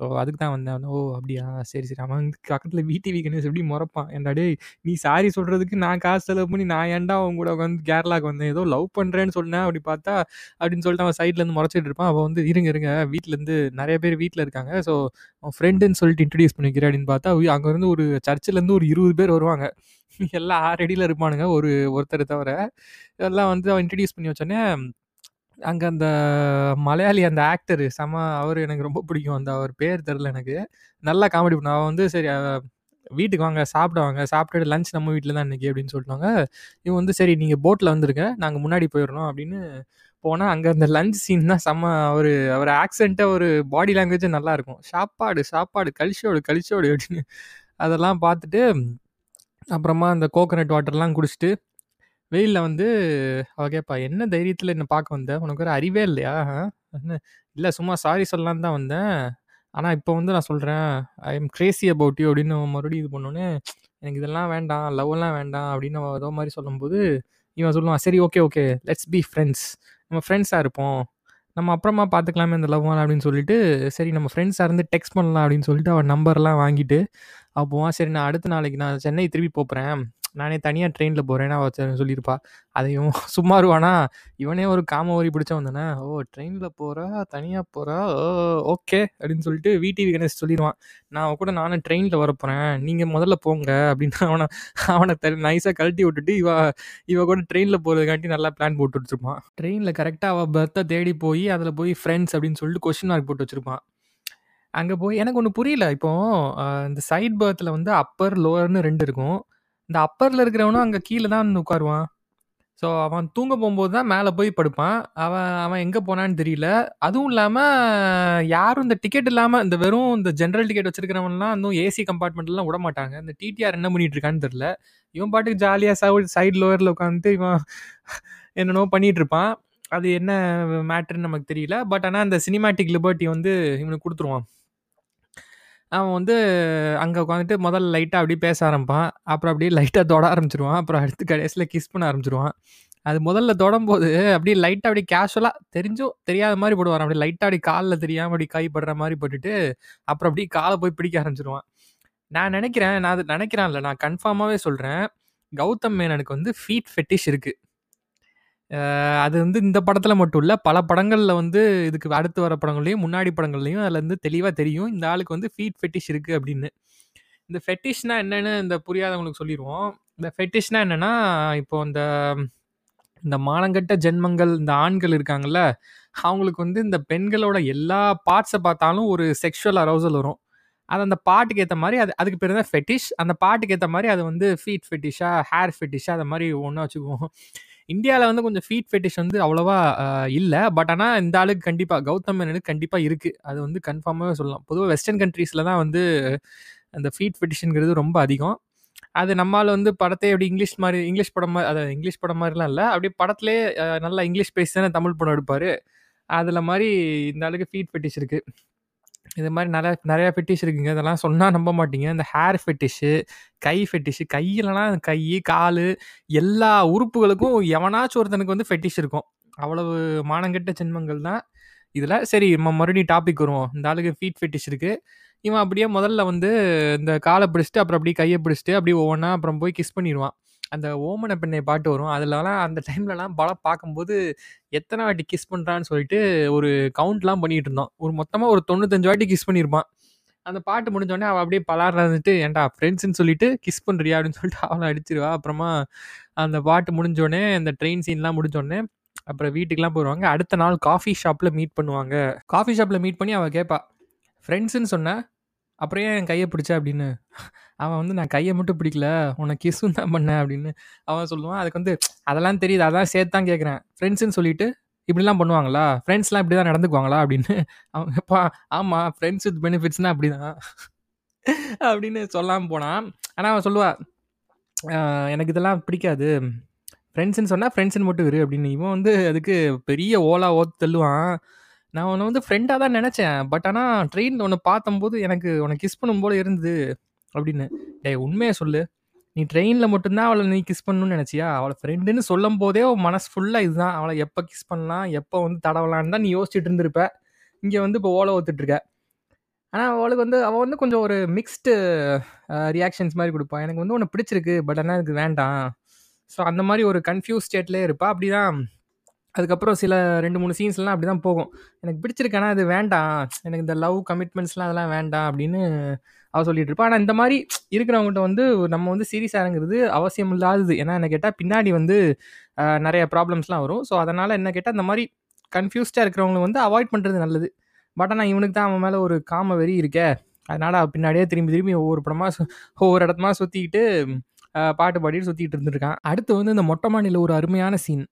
ஓ அதுக்கு தான் வந்தேன்." "ஓ அப்படியா? சரி, சரி." அவன் பக்கத்தில் வீட்டி விடிவி கணேஷ் எப்படி முறப்பான் "ஏன்டா டேய் நீ சாரி சொல்கிறதுக்கு நான் காசு செலவு பண்ணி நான் ஏன்டா அவங்க கூட உட்காந்து கேரளாவுக்கு வந்தேன். ஏதோ லவ் பண்ணுறேன்னு சொன்னேன். அப்படி பார்த்தா" அப்படின்னு சொல்லிட்டு அவன் சைட்லேருந்து முறைச்சிட்டு மொறச்சிட்டு இருப்பான். அவன் வந்து, "இருங்க, இருங்க. வீட்டிலேருந்து நிறைய பேர் வீட்டில் இருக்காங்க. ஸோ அவன் ஃப்ரெண்டுன்னு சொல்லிட்டு இன்ட்ரடியூஸ் பண்ணிக்கிறேன் அப்படின்னு பார்த்தா, அங்க இருந்து ஒரு சர்ச்சிலேருந்து ஒரு 20 பேர் வருவாங்க. எல்லாம் ஆறடியில் இருப்பானுங்க. ஒரு ஒருத்தரை தவிர. எல்லாம் வந்து அவன் இன்ட்ரடியூஸ் பண்ணி வச்சோன்னே அங்கே அந்த மலையாளி அந்த ஆக்டர் செம அவர் எனக்கு ரொம்ப பிடிக்கும். அந்த அவர் பேர் தெரில எனக்கு. நல்லா காமெடி பண்ண அவன் வந்து சரி வீட்டுக்கு வாங்க, சாப்பிட வாங்க. சாப்பிட்டுட்டு லஞ்ச் நம்ம வீட்டில் தான் இன்னைக்கு அப்படின்னு சொல்லிட்டாங்க. இவன் வந்து சரி நீங்கள் போட்டில் வந்துருங்க. நாங்கள் முன்னாடி போயிடுறோம் அப்படின்னு போனால் அங்கே அந்த லஞ்ச் சீன் தான் செம்ம அவர் அவர் ஆக்சென்ட் ஒரு பாடி லாங்குவேஜும் நல்லாயிருக்கும் "சாப்பாடு, சாப்பாடு, கழிச்சோடு, கழிச்சோடு" அப்படின்னு அதெல்லாம் பார்த்துட்டு, அப்புறமா அந்த கோகனட் வாட்டர்லாம் குடிச்சிட்டு, வெயில்ல வந்து அவ கேட்பா, "என்ன தைரியத்துல என்ன பார்க்க வந்த? உனக்கு ஒரு அறிவே இல்லையா? என்ன "இல்ல சும்மா சாரி சொல்லலான்னு தான் வந்தேன். ஆனா இப்போ வந்து நான் சொல்றேன். I am crazy about you" அப்படின்னு மறுபடியும் இது பண்ணோனே, "எனக்கு இதெல்லாம் வேண்டாம். லவ்வெல்லாம் வேண்டாம்" அப்படின்னு ஏதோ மாதிரி சொல்லும்போது, இவன் சொல்லுவான், "சரி okay, okay. Let's be friends. நம்ம ஃப்ரெண்ட்ஸாக இருப்போம். நம்ம அப்புறமா பார்த்துக்கலாமே இந்த லவ்லாம்" அப்படின்னு சொல்லிட்டு, சரி நம்ம ஃப்ரெண்ட்ஸாக இருந்து டெக்ஸ்ட் பண்ணலாம் அப்படின்னு சொல்லிட்டு அவன் நம்பர்லாம் வாங்கிட்டு, அப்போவான் சரி நான் அடுத்த நாளைக்கு நான் சென்னை திருப்பி போகிறேன் நானே தனியாக ட்ரெயினில் போகிறேன்னா சொல்லியிருப்பா. அதையும் சும்மா இருவானா இவனே ஒரு காம வரி பிடிச்சவன் தானே? ஓ ட்ரெயினில் போகிறா தனியாக போகிறா ஓ ஓகே அப்படின்னு சொல்லிட்டு விடிவி கணேஷ் சொல்லிடுவான் நான் அவன் கூட நானும் ட்ரெயினில் வரப்போகிறேன் நீங்கள் முதல்ல போங்க அப்படின்னு அவனை அவனை த நைஸாக கழட்டி விட்டுட்டு இவ இவ கூட ட்ரெயினில் போகிறதுக்காண்டி நல்லா பிளான் போட்டு வச்சுருப்பான். ட்ரெயினில் கரெக்டாக அவள் பர்த்தை தேடி போய் அதில் போய் ஃப்ரெண்ட்ஸ் அப்படின்னு சொல்லிட்டு கொஷின் மார்க் போட்டு வச்சுருப்பான். அங்கே போய் எனக்கு ஒன்று புரியல. இப்போ இந்த சைட் பர்த்தில் வந்து அப்பர் லோவர்னு ரெண்டு இருக்கும். இந்த அப்பரில் இருக்கிறவனும் அங்கே கீழே தான் வந்து உட்காருவான். ஸோ அவன் தூங்க போகும்போது தான் மேலே போய் படுப்பான். அவன் அவன் எங்கே போனான்னு தெரியல. அதுவும் இல்லாமல் யாரும் இந்த டிக்கெட் இல்லாமல் இந்த வெறும் இந்த ஜென்ரல் டிக்கெட் வச்சிருக்கிறவன்லாம் இன்னும் ஏசி கம்பார்ட்மெண்ட்லாம் விட மாட்டாங்க. இந்த டிடிஆர் என்ன பண்ணிட்டு இருக்கான்னு தெரில இவன் பாட்டுக்கு ஜாலியாக சவு சைட் லோயரில் உட்காந்து இவன் என்னென்னோ பண்ணிட்டு இருப்பான். அது என்ன மேட்ருன்னு நமக்கு தெரியல. பட் ஆனால் அந்த சினிமேட்டிக் லிபர்ட்டி வந்து இவனுக்கு கொடுத்துருவான். அவன் வந்து அங்கே உட்காந்துட்டு முதல்ல லைட்டாக அப்படியே பேச ஆரம்பிப்பான். அப்புறம் அப்படியே லைட்டாக தொட ஆரம்பிச்சிருவான். அப்புறம் அடுத்து கடைசியில் கிஸ் பண்ண ஆரம்பிச்சிருவான். அது முதல்ல தொடும்போது அப்படியே லைட்டாக அப்படியே கேஷுவலாக தெரிஞ்சோ தெரியாத மாதிரி போடுவான். அப்படியே லைட்டாக அப்படி காலில் தெரியாமல் அப்படி கை படுற மாதிரி போட்டுட்டு அப்புறம் அப்படியே காலை போய் பிடிக்க ஆரம்பிச்சிருவான். நான் நினைக்கிறேன் நான் அது நினைக்கிறேன்ல நான் கன்ஃபார்மாகவே சொல்கிறேன் கௌதம் மேனனுக்கு வந்து ஃபீட் ஃபெட்டிஷ் இருக்குது அது வந்து இந்த படத்தில் மட்டும் இல்லை பல படங்களில் வந்து இதுக்கு அடுத்து வர படங்கள்லையும் முன்னாடி படங்கள்லையும் அதில் வந்து தெளிவாக தெரியும். இந்த ஆளுக்கு வந்து ஃபீட் ஃபெட்டிஷ் இருக்குது அப்படின்னு. இந்த ஃபெட்டிஷ்னா என்னன்னு இந்த புரியாதவங்களுக்கு சொல்லிடுவோம் இந்த ஃபெட்டிஷ்னா என்னன்னா இப்போ இந்த இந்த மானங்கட்ட ஜென்மங்கள் இந்த ஆண்கள் இருக்காங்கல்ல அவங்களுக்கு வந்து இந்த பெண்களோட எல்லா பார்ட்ஸை பார்த்தாலும் ஒரு செக்ஷுவல் அரோசல் வரும். அது அந்த பாட்டுக்கு ஏற்ற மாதிரி அது அதுக்கு பேர் தான் ஃபெட்டிஷ் அந்த பாட்டுக்கு ஏற்ற மாதிரி அது வந்து ஃபீட் ஃபெட்டிஷா ஹேர் ஃபெட்டிஷா அந்த மாதிரி ஒன்றா வச்சுக்குவோம். இந்தியாவில் வந்து கொஞ்சம் ஃபீட் ஃபெட்டிஷ் வந்து அவ்வளோவா இல்லை. பட் ஆனால் இந்த ஆளுக்கு கண்டிப்பாக கௌதம் மேனனுக்கு கண்டிப்பாக இருக்குது அது வந்து கன்ஃபார்மாகவே சொல்லலாம். பொதுவாக வெஸ்டர்ன் கண்ட்ரீஸில் தான் வந்து அந்த ஃபீட் ஃபெட்டிஷனுங்கிறது ரொம்ப அதிகம். அது நம்மால் வந்து படத்தை அப்படி இங்கிலீஷ் மாதிரி இங்கிலீஷ் படம் மாதிரி அதாவது இங்கிலீஷ் படம் மாதிரிலாம் இல்லை. அப்படியே படத்துலேயே நல்லா இங்கிலீஷ் பேசி தானே தமிழ் படம் எடுப்பார். அதில் மாதிரி இந்த ஆளுக்கு ஃபீட் ஃபெட்டிஷ் இருக்குது இது மாதிரி நிறைய நிறையா ஃபெட்டிஷ் இருக்குங்க. இதெல்லாம் சொன்னால் நம்ப மாட்டீங்க. இந்த ஹேர் ஃபெட்டிஷு கை ஃபெட்டிஷு கையிலலாம் கை கால் எல்லா உறுப்புகளுக்கும் எவனாச்சும் ஒருத்தனுக்கு வந்து ஃபெட்டிஷ் இருக்கும். அவ்வளவு மானங்கெட்ட ஜென்மங்கள் தான் இதில். சரி நம்ம மறுபடியும் டாபிக் வருவோம். இந்த ஆளுக்கு ஃபீட் ஃபெட்டிஷ் இருக்குது இவன் அப்படியே முதல்ல வந்து இந்த காலை பிடிச்சிட்டு அப்புறம் அப்படியே கையை பிடிச்சிட்டு அப்படியே ஒவ்வொன்றா அப்புறம் போய் கிஸ் பண்ணிடுவான். அந்த ஓமன பெண்ணை பாட்டு வரும். அதுலலாம் அந்த டைம்லலாம் படம் பார்க்கும்போது எத்தனை வாட்டி கிஸ் பண்ணுறான்னு சொல்லிட்டு ஒரு கவுண்ட்லாம் பண்ணிகிட்டு இருந்தோம். ஒரு மொத்தமாக ஒரு தொண்ணூத்தஞ்சு வாட்டி கிஸ் பண்ணியிருப்பான் அந்த பாட்டு முடிஞ்சோடனே அவள் அப்படியே பலாடுறதுட்டு ஏன்டா ஃப்ரெண்ட்ஸ்ன்னு சொல்லிட்டு கிஸ் பண்ணுறியா அப்படின்னு சொல்லிட்டு அவளை அடிச்சிருவா. அப்புறமா அந்த பாட்டு முடிஞ்சோடனே அந்த ட்ரெயின் சீன்லாம் முடிஞ்சோடனே அப்புறம் வீட்டுக்கெலாம் போயிடுவாங்க அடுத்த நாள் காஃபி ஷாப்பில் மீட் பண்ணுவாங்க. காஃபி ஷாப்பில் மீட் பண்ணி அவள் கேட்பா ஃப்ரெண்ட்ஸுன்னு சொன்னேன் அப்புறம் ஏன் என் கையை பிடிச்ச அப்படின்னு? அவன் வந்து நான் கையை மட்டும் பிடிக்கல உன்னை கிஸ்ஸும் தான் பண்ணேன் அப்படின்னு அவன் சொல்லுவான். அதுக்கு வந்து அதெல்லாம் தெரியுது அதான் சேர்த்து தான் கேட்குறேன். ஃப்ரெண்ட்ஸுன்னு சொல்லிட்டு இப்படிலாம் பண்ணுவாங்களா? ஃப்ரெண்ட்ஸ்லாம் இப்படி தான் நடந்துக்குவாங்களா? அப்படின்னு அவன் கேட்பா ஆமாம் ஃப்ரெண்ட்ஸ் வித் பெனிஃபிட்ஸ்னால் அப்படி தான் அப்படின்னு சொல்லாமல் போனான். ஆனால் அவன் சொல்லுவா எனக்கு இதெல்லாம் பிடிக்காது. ஃப்ரெண்ட்ஸுன்னு சொன்னால் ஃப்ரெண்ட்ஸுன்னு மட்டும் இரு அப்படின்னு. இவன் வந்து அதுக்கு பெரிய ஓலா ஓத்து தள்ளுவான். நான் உன்னை வந்து ஃப்ரெண்டாக தான் நினச்சேன். பட் ஆனால் ட்ரெயினில் உன்னை பார்த்தம்போது எனக்கு உனக்கு கிஸ் பண்ணும் போல இருந்தது அப்படின்னு. டேய் உண்மையை சொல்லு. நீ ட்ரெயினில் மட்டும்தான் அவளை நீ கிஸ் பண்ணணும்னு நினச்சியா? அவளை ஃப்ரெண்டுன்னு சொல்லும் போதே உன் மனசு ஃபுல்லாக இதுதான். அவளை எப்போ கிஸ் பண்ணலாம் எப்போ வந்து தடவலான்னு தான் நீ யோசிச்சுட்டு இருந்திருப்ப. இங்கே வந்து இப்போ ஓலை ஒத்துட்ருக்க ஆனால் அவளுக்கு வந்து அவள் வந்து கொஞ்சம் ஒரு மிக்ஸ்டு ரியாக்ஷன்ஸ் மாதிரி கொடுப்பா. எனக்கு வந்து உன்னை பிடிச்சிருக்கு பட் ஆனால் எனக்கு வேண்டாம். ஸோ அந்த மாதிரி ஒரு கன்ஃபியூஸ் ஸ்டேட்லேயே இருப்பா. அப்படி தான் அதுக்கப்புறம் சில ரெண்டு மூணு சீன்ஸ்லாம் அப்படி தான் போகும். எனக்கு பிடிச்சிருக்கு. ஆனால் அது வேண்டாம். எனக்கு இந்த லவ் கமிட்மெண்ட்ஸ்லாம் அதெல்லாம் வேண்டாம் அப்படின்னு அவள் சொல்லிட்டு இருப்பா. ஆனால் இந்த மாதிரி இருக்கிறவங்ககிட்ட வந்து நம்ம வந்து சீரியஸாக இறங்குறது அவசியம் இல்லாதது. ஏன்னா என்ன கேட்டால் பின்னாடி வந்து நிறைய ப்ராப்ளம்ஸ்லாம் வரும். ஸோ அதனால் என்ன கேட்டால் இந்த மாதிரி கன்ஃபியூஸ்டாக இருக்கிறவங்களை வந்து அவாய்ட் பண்ணுறது நல்லது. பட் ஆனால் இவனுக்கு தான் அவன் மேலே ஒரு காம வெறி இருக்கே. அதனால் பின்னாடியே திரும்பி திரும்பி ஒவ்வொரு படமாக சு ஒவ்வொரு இடத்துமா சுற்றிக்கிட்டு பாட்டு பாடிட்டு சுற்றிட்டு இருந்திருக்கான். அடுத்து வந்து இந்த மொட்டை மாடியில் ஒரு அருமையான சீன்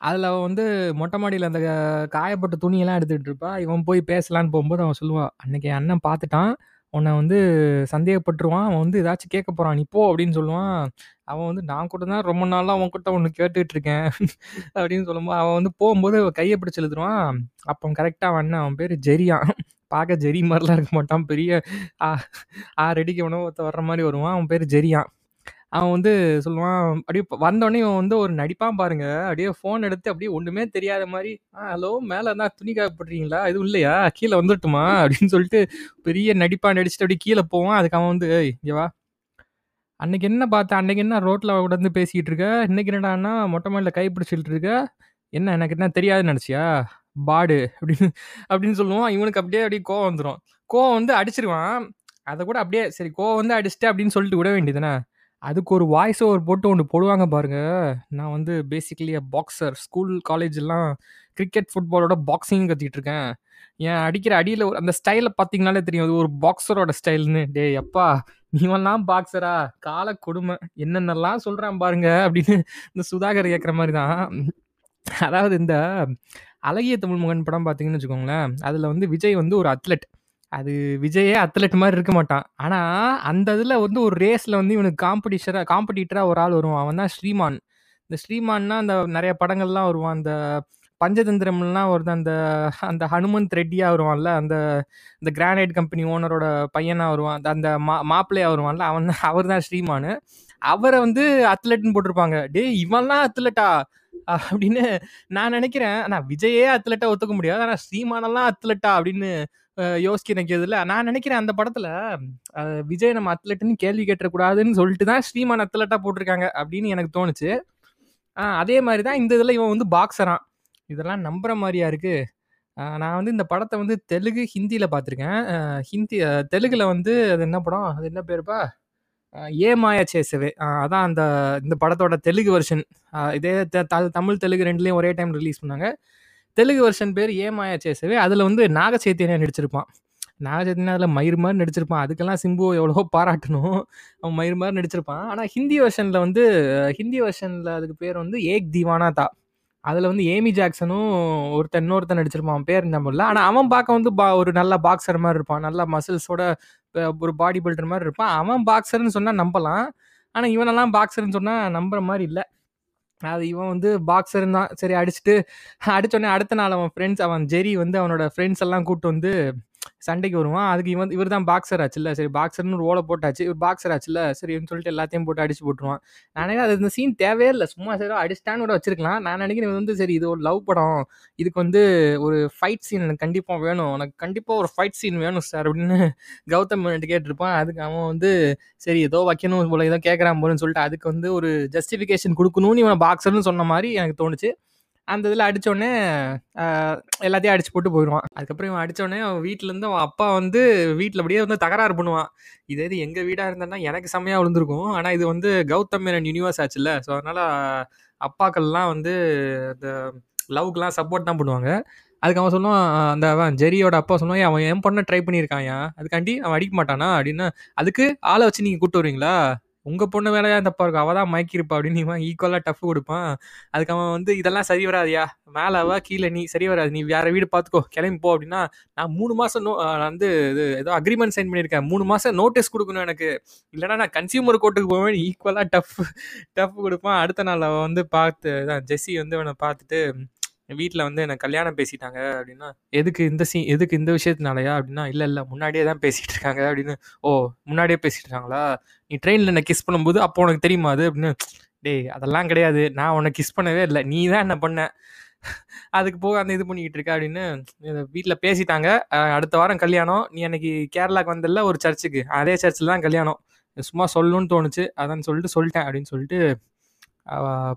அதில் அவன் வந்து மொட்டை மாடியில் அந்த க- காயப்பட்ட துணியெல்லாம் எடுத்துகிட்டு இருப்பா. இவன் போய் பேசலான்னு போகும்போது அவன் சொல்லுவான் அன்னைக்கு என் அண்ணன் பார்த்துட்டான் உன்னை வந்து சந்தேகப்பட்டுருவான். அவன் வந்து ஏதாச்சும் கேட்க போகிறான் நீ போ அப்படின்னு சொல்லுவான். அவன் வந்து நான் கூட தான் ரொம்ப நாளாக அவன் கிட்ட ஒன்று கேட்டுட்டு இருக்கேன். அப்படின்னு சொல்லும்போது அவன் வந்து போகும்போது கையை பிடிச்சி எழுதுருவான் அப்போ கரெக்டாக அவன் அண்ணன் அவன் பேர் ஜெரியான் பார்க்க ஜெரி மாதிரிலாம் இருக்க மாட்டான். பெரிய ஆ ஆறு அடிக்கு உணவு வர்ற மாதிரி வருவான். அவன் பேர் ஜெரியான் அவன் வந்து சொல்லுவான் அப்படியே வந்தோடனே இவன் வந்து ஒரு நடிப்பான் பாருங்க அப்படியே ஃபோன் எடுத்து அப்படியே ஒண்ணுமே தெரியாத மாதிரி ஆ ஹலோ மேலே தான் துணி காயப்படுறீங்களா எதுவும் இல்லையா கீழே வந்துட்டுமா அப்படின்னு சொல்லிட்டு பெரிய நடிப்பான் நடிச்சுட்டு அப்படியே கீழே போவான் அதுக்கு அவன் வந்து இங்கேவா வா அன்னைக்கு என்ன பார்த்த? அன்னைக்கு என்ன ரோட்ல உடந்து பேசிக்கிட்டு இருக்க? இன்னைக்கு என்னடான்னா மொட்டை மாடியில் கை பிடிச்சுக்கிட்டு இருக்க? என்ன எனக்கு என்ன தெரியாதுன்னு நினச்சியா பாடு அப்படின்னு அப்படின்னு சொல்லுவான். இவனுக்கு அப்படியே அப்படியே கோவம் வந்துடும் கோவம் வந்து அடிச்சிருவான். அதை கூட அப்படியே சரி கோவம் வந்து அடிச்சிட்டு அப்படின்னு சொல்லிட்டு விட வேண்டியது தானே. அதுக்கு ஒரு வாய்ஸ் ஓவர் போட்டு ஒன்று போடுவாங்க பாருங்க. நான் வந்து பேசிக்கலி பாக்ஸர். ஸ்கூல், காலேஜ்லாம் கிரிக்கெட், ஃபுட்பாலோட பாக்ஸிங் கற்றுக்கிட்டுருக்கேன் என் அடிக்கிற அடியில் அந்த ஸ்டைலை பார்த்தீங்கனாலே தெரியும். அது ஒரு பாக்ஸரோட ஸ்டைல்னு டேய் அப்பா! நீவெல்லாம் பாக்ஸரா? கால கொடுமை. என்னென்னலாம் சொல்கிறான் பாருங்க அப்படின்னு இந்த சுதாகர் கேட்குற மாதிரி தான். அதாவது இந்த அழகிய தமிழ்மகன் படம் பார்த்தீங்கன்னு வச்சுக்கோங்களேன், அதில் வந்து விஜய் வந்து ஒரு அத்லெட். அது விஜயே அத்லெட் மாதிரி இருக்க மாட்டான். ஆனா, அந்த இதுல வந்து ஒரு ரேஸ்ல வந்து இவனுக்கு காம்படிஷரா காம்படிட்டரா ஒரு ஆள் வருவான். அவன் தான் ஸ்ரீமான். இந்த ஸ்ரீமான்னா அந்த நிறைய படங்கள்லாம் வருவான். அந்த பஞ்சதந்திரம்லாம் வருது. அந்த அந்த ஹனுமந்த் ரெட்டியா வருவான்ல. அந்த இந்த கிரானைட் கம்பெனி ஓனரோட பையனா வருவான். அந்த அந்த மா மாப்பிள்ளையா வருவான்ல. அவன் தான் அவர் தான் ஸ்ரீமானு. அவரை வந்து அத்லெட்னு போட்டிருப்பாங்க. டேய் இவன்லாம் அத்லெட்டா? அப்படின்னு நான் நினைக்கிறேன் ஆனால் விஜயே அத்லெட்டா ஒத்துக்க முடியாது. ஆனால் ஸ்ரீமானெல்லாம் அத்லெட்டா? அப்படின்னு யோசிக்க நினைக்கிறதுல நான் நினைக்கிறேன் அந்த படத்துல விஜய் நம்ம அத்லெட்ன்னு கேள்வி கேட்டக்கூடாதுன்னு சொல்லிட்டு தான் ஸ்ரீமான் அத்லெட்டா போட்டிருக்காங்க அப்படின்னு எனக்கு தோணுச்சு. அதே மாதிரி தான் இந்த இதில் இவன் வந்து பாக்ஸரான் இதெல்லாம் நம்புற மாதிரியா இருக்கு? நான் வந்து இந்த படத்தை வந்து தெலுங்கு, ஹிந்தியில் பார்த்துருக்கேன். ஹிந்தி அ தெலுங்குல வந்து அது என்ன படம்? அது என்ன பேருப்பா? ஏமாயா ஏ மாயா சேசவே. அதான் அந்த இந்த படத்தோட தெலுங்கு வெர்ஷன். இதே த தமிழ், தெலுங்கு ரெண்டுலேயும் ஒரே டைம் ரிலீஸ் பண்ணாங்க. தெலுங்கு வெர்ஷன் பேர் ஏமாயா சேசவே. அதில் வந்து நாக நடிச்சிருப்பான். நாக அதில் மயிர் மாதிரி நடிச்சிருப்பான். அதுக்கெல்லாம் சிம்பு எவ்வளவோ பாராட்டணும். அவன் மயிர் மாதிரி நடிச்சிருப்பான். ஆனால் ஹிந்தி வெர்ஷனில் வந்து ஹிந்தி வெர்ஷனில் அதுக்கு பேர் வந்து ஏக் தீவானா தா. அதில் வந்து ஏமி ஜாக்சனும் ஒருத்தன் இன்னொருத்தன் நடிச்சிருப்பான். அவன் பேர் நம்ம இல்லை ஆனால் அவன் பார்க்க வந்து பா ஒரு நல்ல பாக்ஸர் மாதிரி இருப்பான். நல்லா மசில்ஸோட ஒரு பாடி பில்டர் மாதிரி இருப்பான். அவன் பாக்ஸர்னு சொன்னால் நம்பலாம். ஆனால் இவனெல்லாம் பாக்ஸர்னு சொன்னால் நம்புற மாதிரி இல்லை அது இவன் வந்து பாக்ஸர் தான். சரி அடிச்சுட்டு அடித்தோடனே அடுத்த நாள் அவன் ஃப்ரெண்ட்ஸ் அவன் ஜெரி வந்து அவனோட ஃப்ரெண்ட்ஸ் எல்லாம் கூட்டு வந்து சண்டைக்கு வருவான். அதுக்கு இவன் இவர் தான் பாக்ஸர் ஆச்சுல்ல. சரி பாக்ஸர்னு ஒரு ஓலை போட்டாச்சு. இவர் பாக்ஸர் ஆச்சுல்ல. சரின்னு சொல்லிட்டு எல்லாத்தையும் போட்டு அடிச்சு போட்டுருவான். நான் நினைக்கிறேன் அது இந்த சீன் தேவையே இல்லை சும்மா சரி அடிச்சுட்டான்னு கூட வச்சிருக்கலாம். நான் நினைக்கிறேன் இவன் வந்து சரி இது ஒரு லவ் படம். இதுக்கு வந்து ஒரு ஃபைட் சீன் எனக்கு கண்டிப்பாக வேணும். எனக்கு கண்டிப்பாக ஒரு ஃபைட் சீன் வேணும் சார் அப்படின்னு கௌதம் மேனன்ட்ட கேட்டிருப்பான். அதுக்கு அவன் வந்து சரி ஏதோ வைக்கணும் போல ஏதோ கேட்கறான் போலன்னு சொல்லிட்டு அதுக்கு வந்து ஒரு ஜஸ்டிஃபிகேஷன் கொடுக்கணும்னு இவன் பாக்ஸர்னு சொன்ன மாதிரி எனக்கு தோணுச்சு. அந்த இதில் அடித்தோடனே எல்லாத்தையும் அடிச்சு போட்டு போயிடுவான் அதுக்கப்புறம் இவன் அடித்தோடனே அவன் வீட்டிலேருந்து அவன் அப்பா வந்து வீட்டில் அப்படியே வந்து தகராறு பண்ணுவான். இதே இது எங்கள் வீடாக இருந்தேன்னா எனக்கு செம்மையாக விழுந்திருக்கும். ஆனால் இது வந்து கௌதம் மேனன் யூனிவர்ஸ் ஆச்சுல்ல. ஸோ அதனால் அப்பாக்கள்லாம் வந்து இந்த லவ்க்குலாம் சப்போர்ட் தான் பண்ணுவாங்க. அதுக்கு அவன் சொல்லுவான் அந்த அவன் ஜெரியோட அப்பா சொல்லுவான், அவன் என் பொண்ணை ட்ரை பண்ணியிருக்கான்யா. அதுக்காண்டி அவன் அடிக்க மாட்டானா?" அப்படின்னா, "அதுக்கு ஆளை வச்சு நீங்கள் கூப்பிட்டு வருவீங்களா? உங்க பொண்ணு மேலே தப்பா இருக்கும்? அவ தான் மயக்கிருப்பா அப்படின்னு இவன் ஈக்குவலா டஃப் கொடுப்பான் அதுக்கு அவன் வந்து, "இதெல்லாம் சரி வராதியா மேலே அவ, கீழே நீ. சரி வராது. நீ வேற வீடு பார்த்துக்கோ. கிளம்பி போ" அப்படின்னா, "நான் மூணு மாசம் நோ நான் வந்து இது ஏதோ அக்ரிமெண்ட் சைன் பண்ணியிருக்கேன். மூணு மாசம் நோட்டீஸ் கொடுக்கணும் எனக்கு. இல்லைன்னா நான் கன்சியூமர் கோர்ட்டுக்கு போவேன் ஈக்குவலா டஃப் டஃப் கொடுப்பான் அடுத்த நாள் அவன் வந்து பார்த்து தான் ஜெஸ்ஸி வந்து அவனை பார்த்துட்டு, வீட்டில் வந்து என்னை கல்யாணம் பேசிட்டாங்க" அப்படின்னா, "எதுக்கு இந்த சீ எதுக்கு இந்த விஷயத்தினாலயா?" அப்படின்னா, இல்லை இல்லை முன்னாடியே தான் பேசிகிட்டு இருக்காங்க" அப்படின்னு. "ஓ! முன்னாடியே பேசிகிட்டு இருக்காங்களா? நீ ட்ரெயினில் என்னை கிஸ் பண்ணும்போது அப்போ உனக்கு தெரியுமா அது?" அப்படின்னு. "டேய் அதெல்லாம் கிடையாது. நான் உன்ன கிஸ் பண்ணவே இல்லை நீ தான் என்ன பண்ண. அதுக்கு போக அந்த இது பண்ணிக்கிட்டு இருக்க" அப்படின்னு. வீட்டில் பேசிட்டாங்க. அடுத்த வாரம் கல்யாணம். நீ அன்னைக்கு கேரளாக்கு வந்ததில்ல ஒரு சர்ச்சுக்கு. அதே சர்ச்சில் தான் கல்யாணம். சும்மா சொல்லணும்னு தோணுச்சு. அதான் சொல்லிட்டு சொல்லிட்டேன் அப்படின்னு சொல்லிட்டு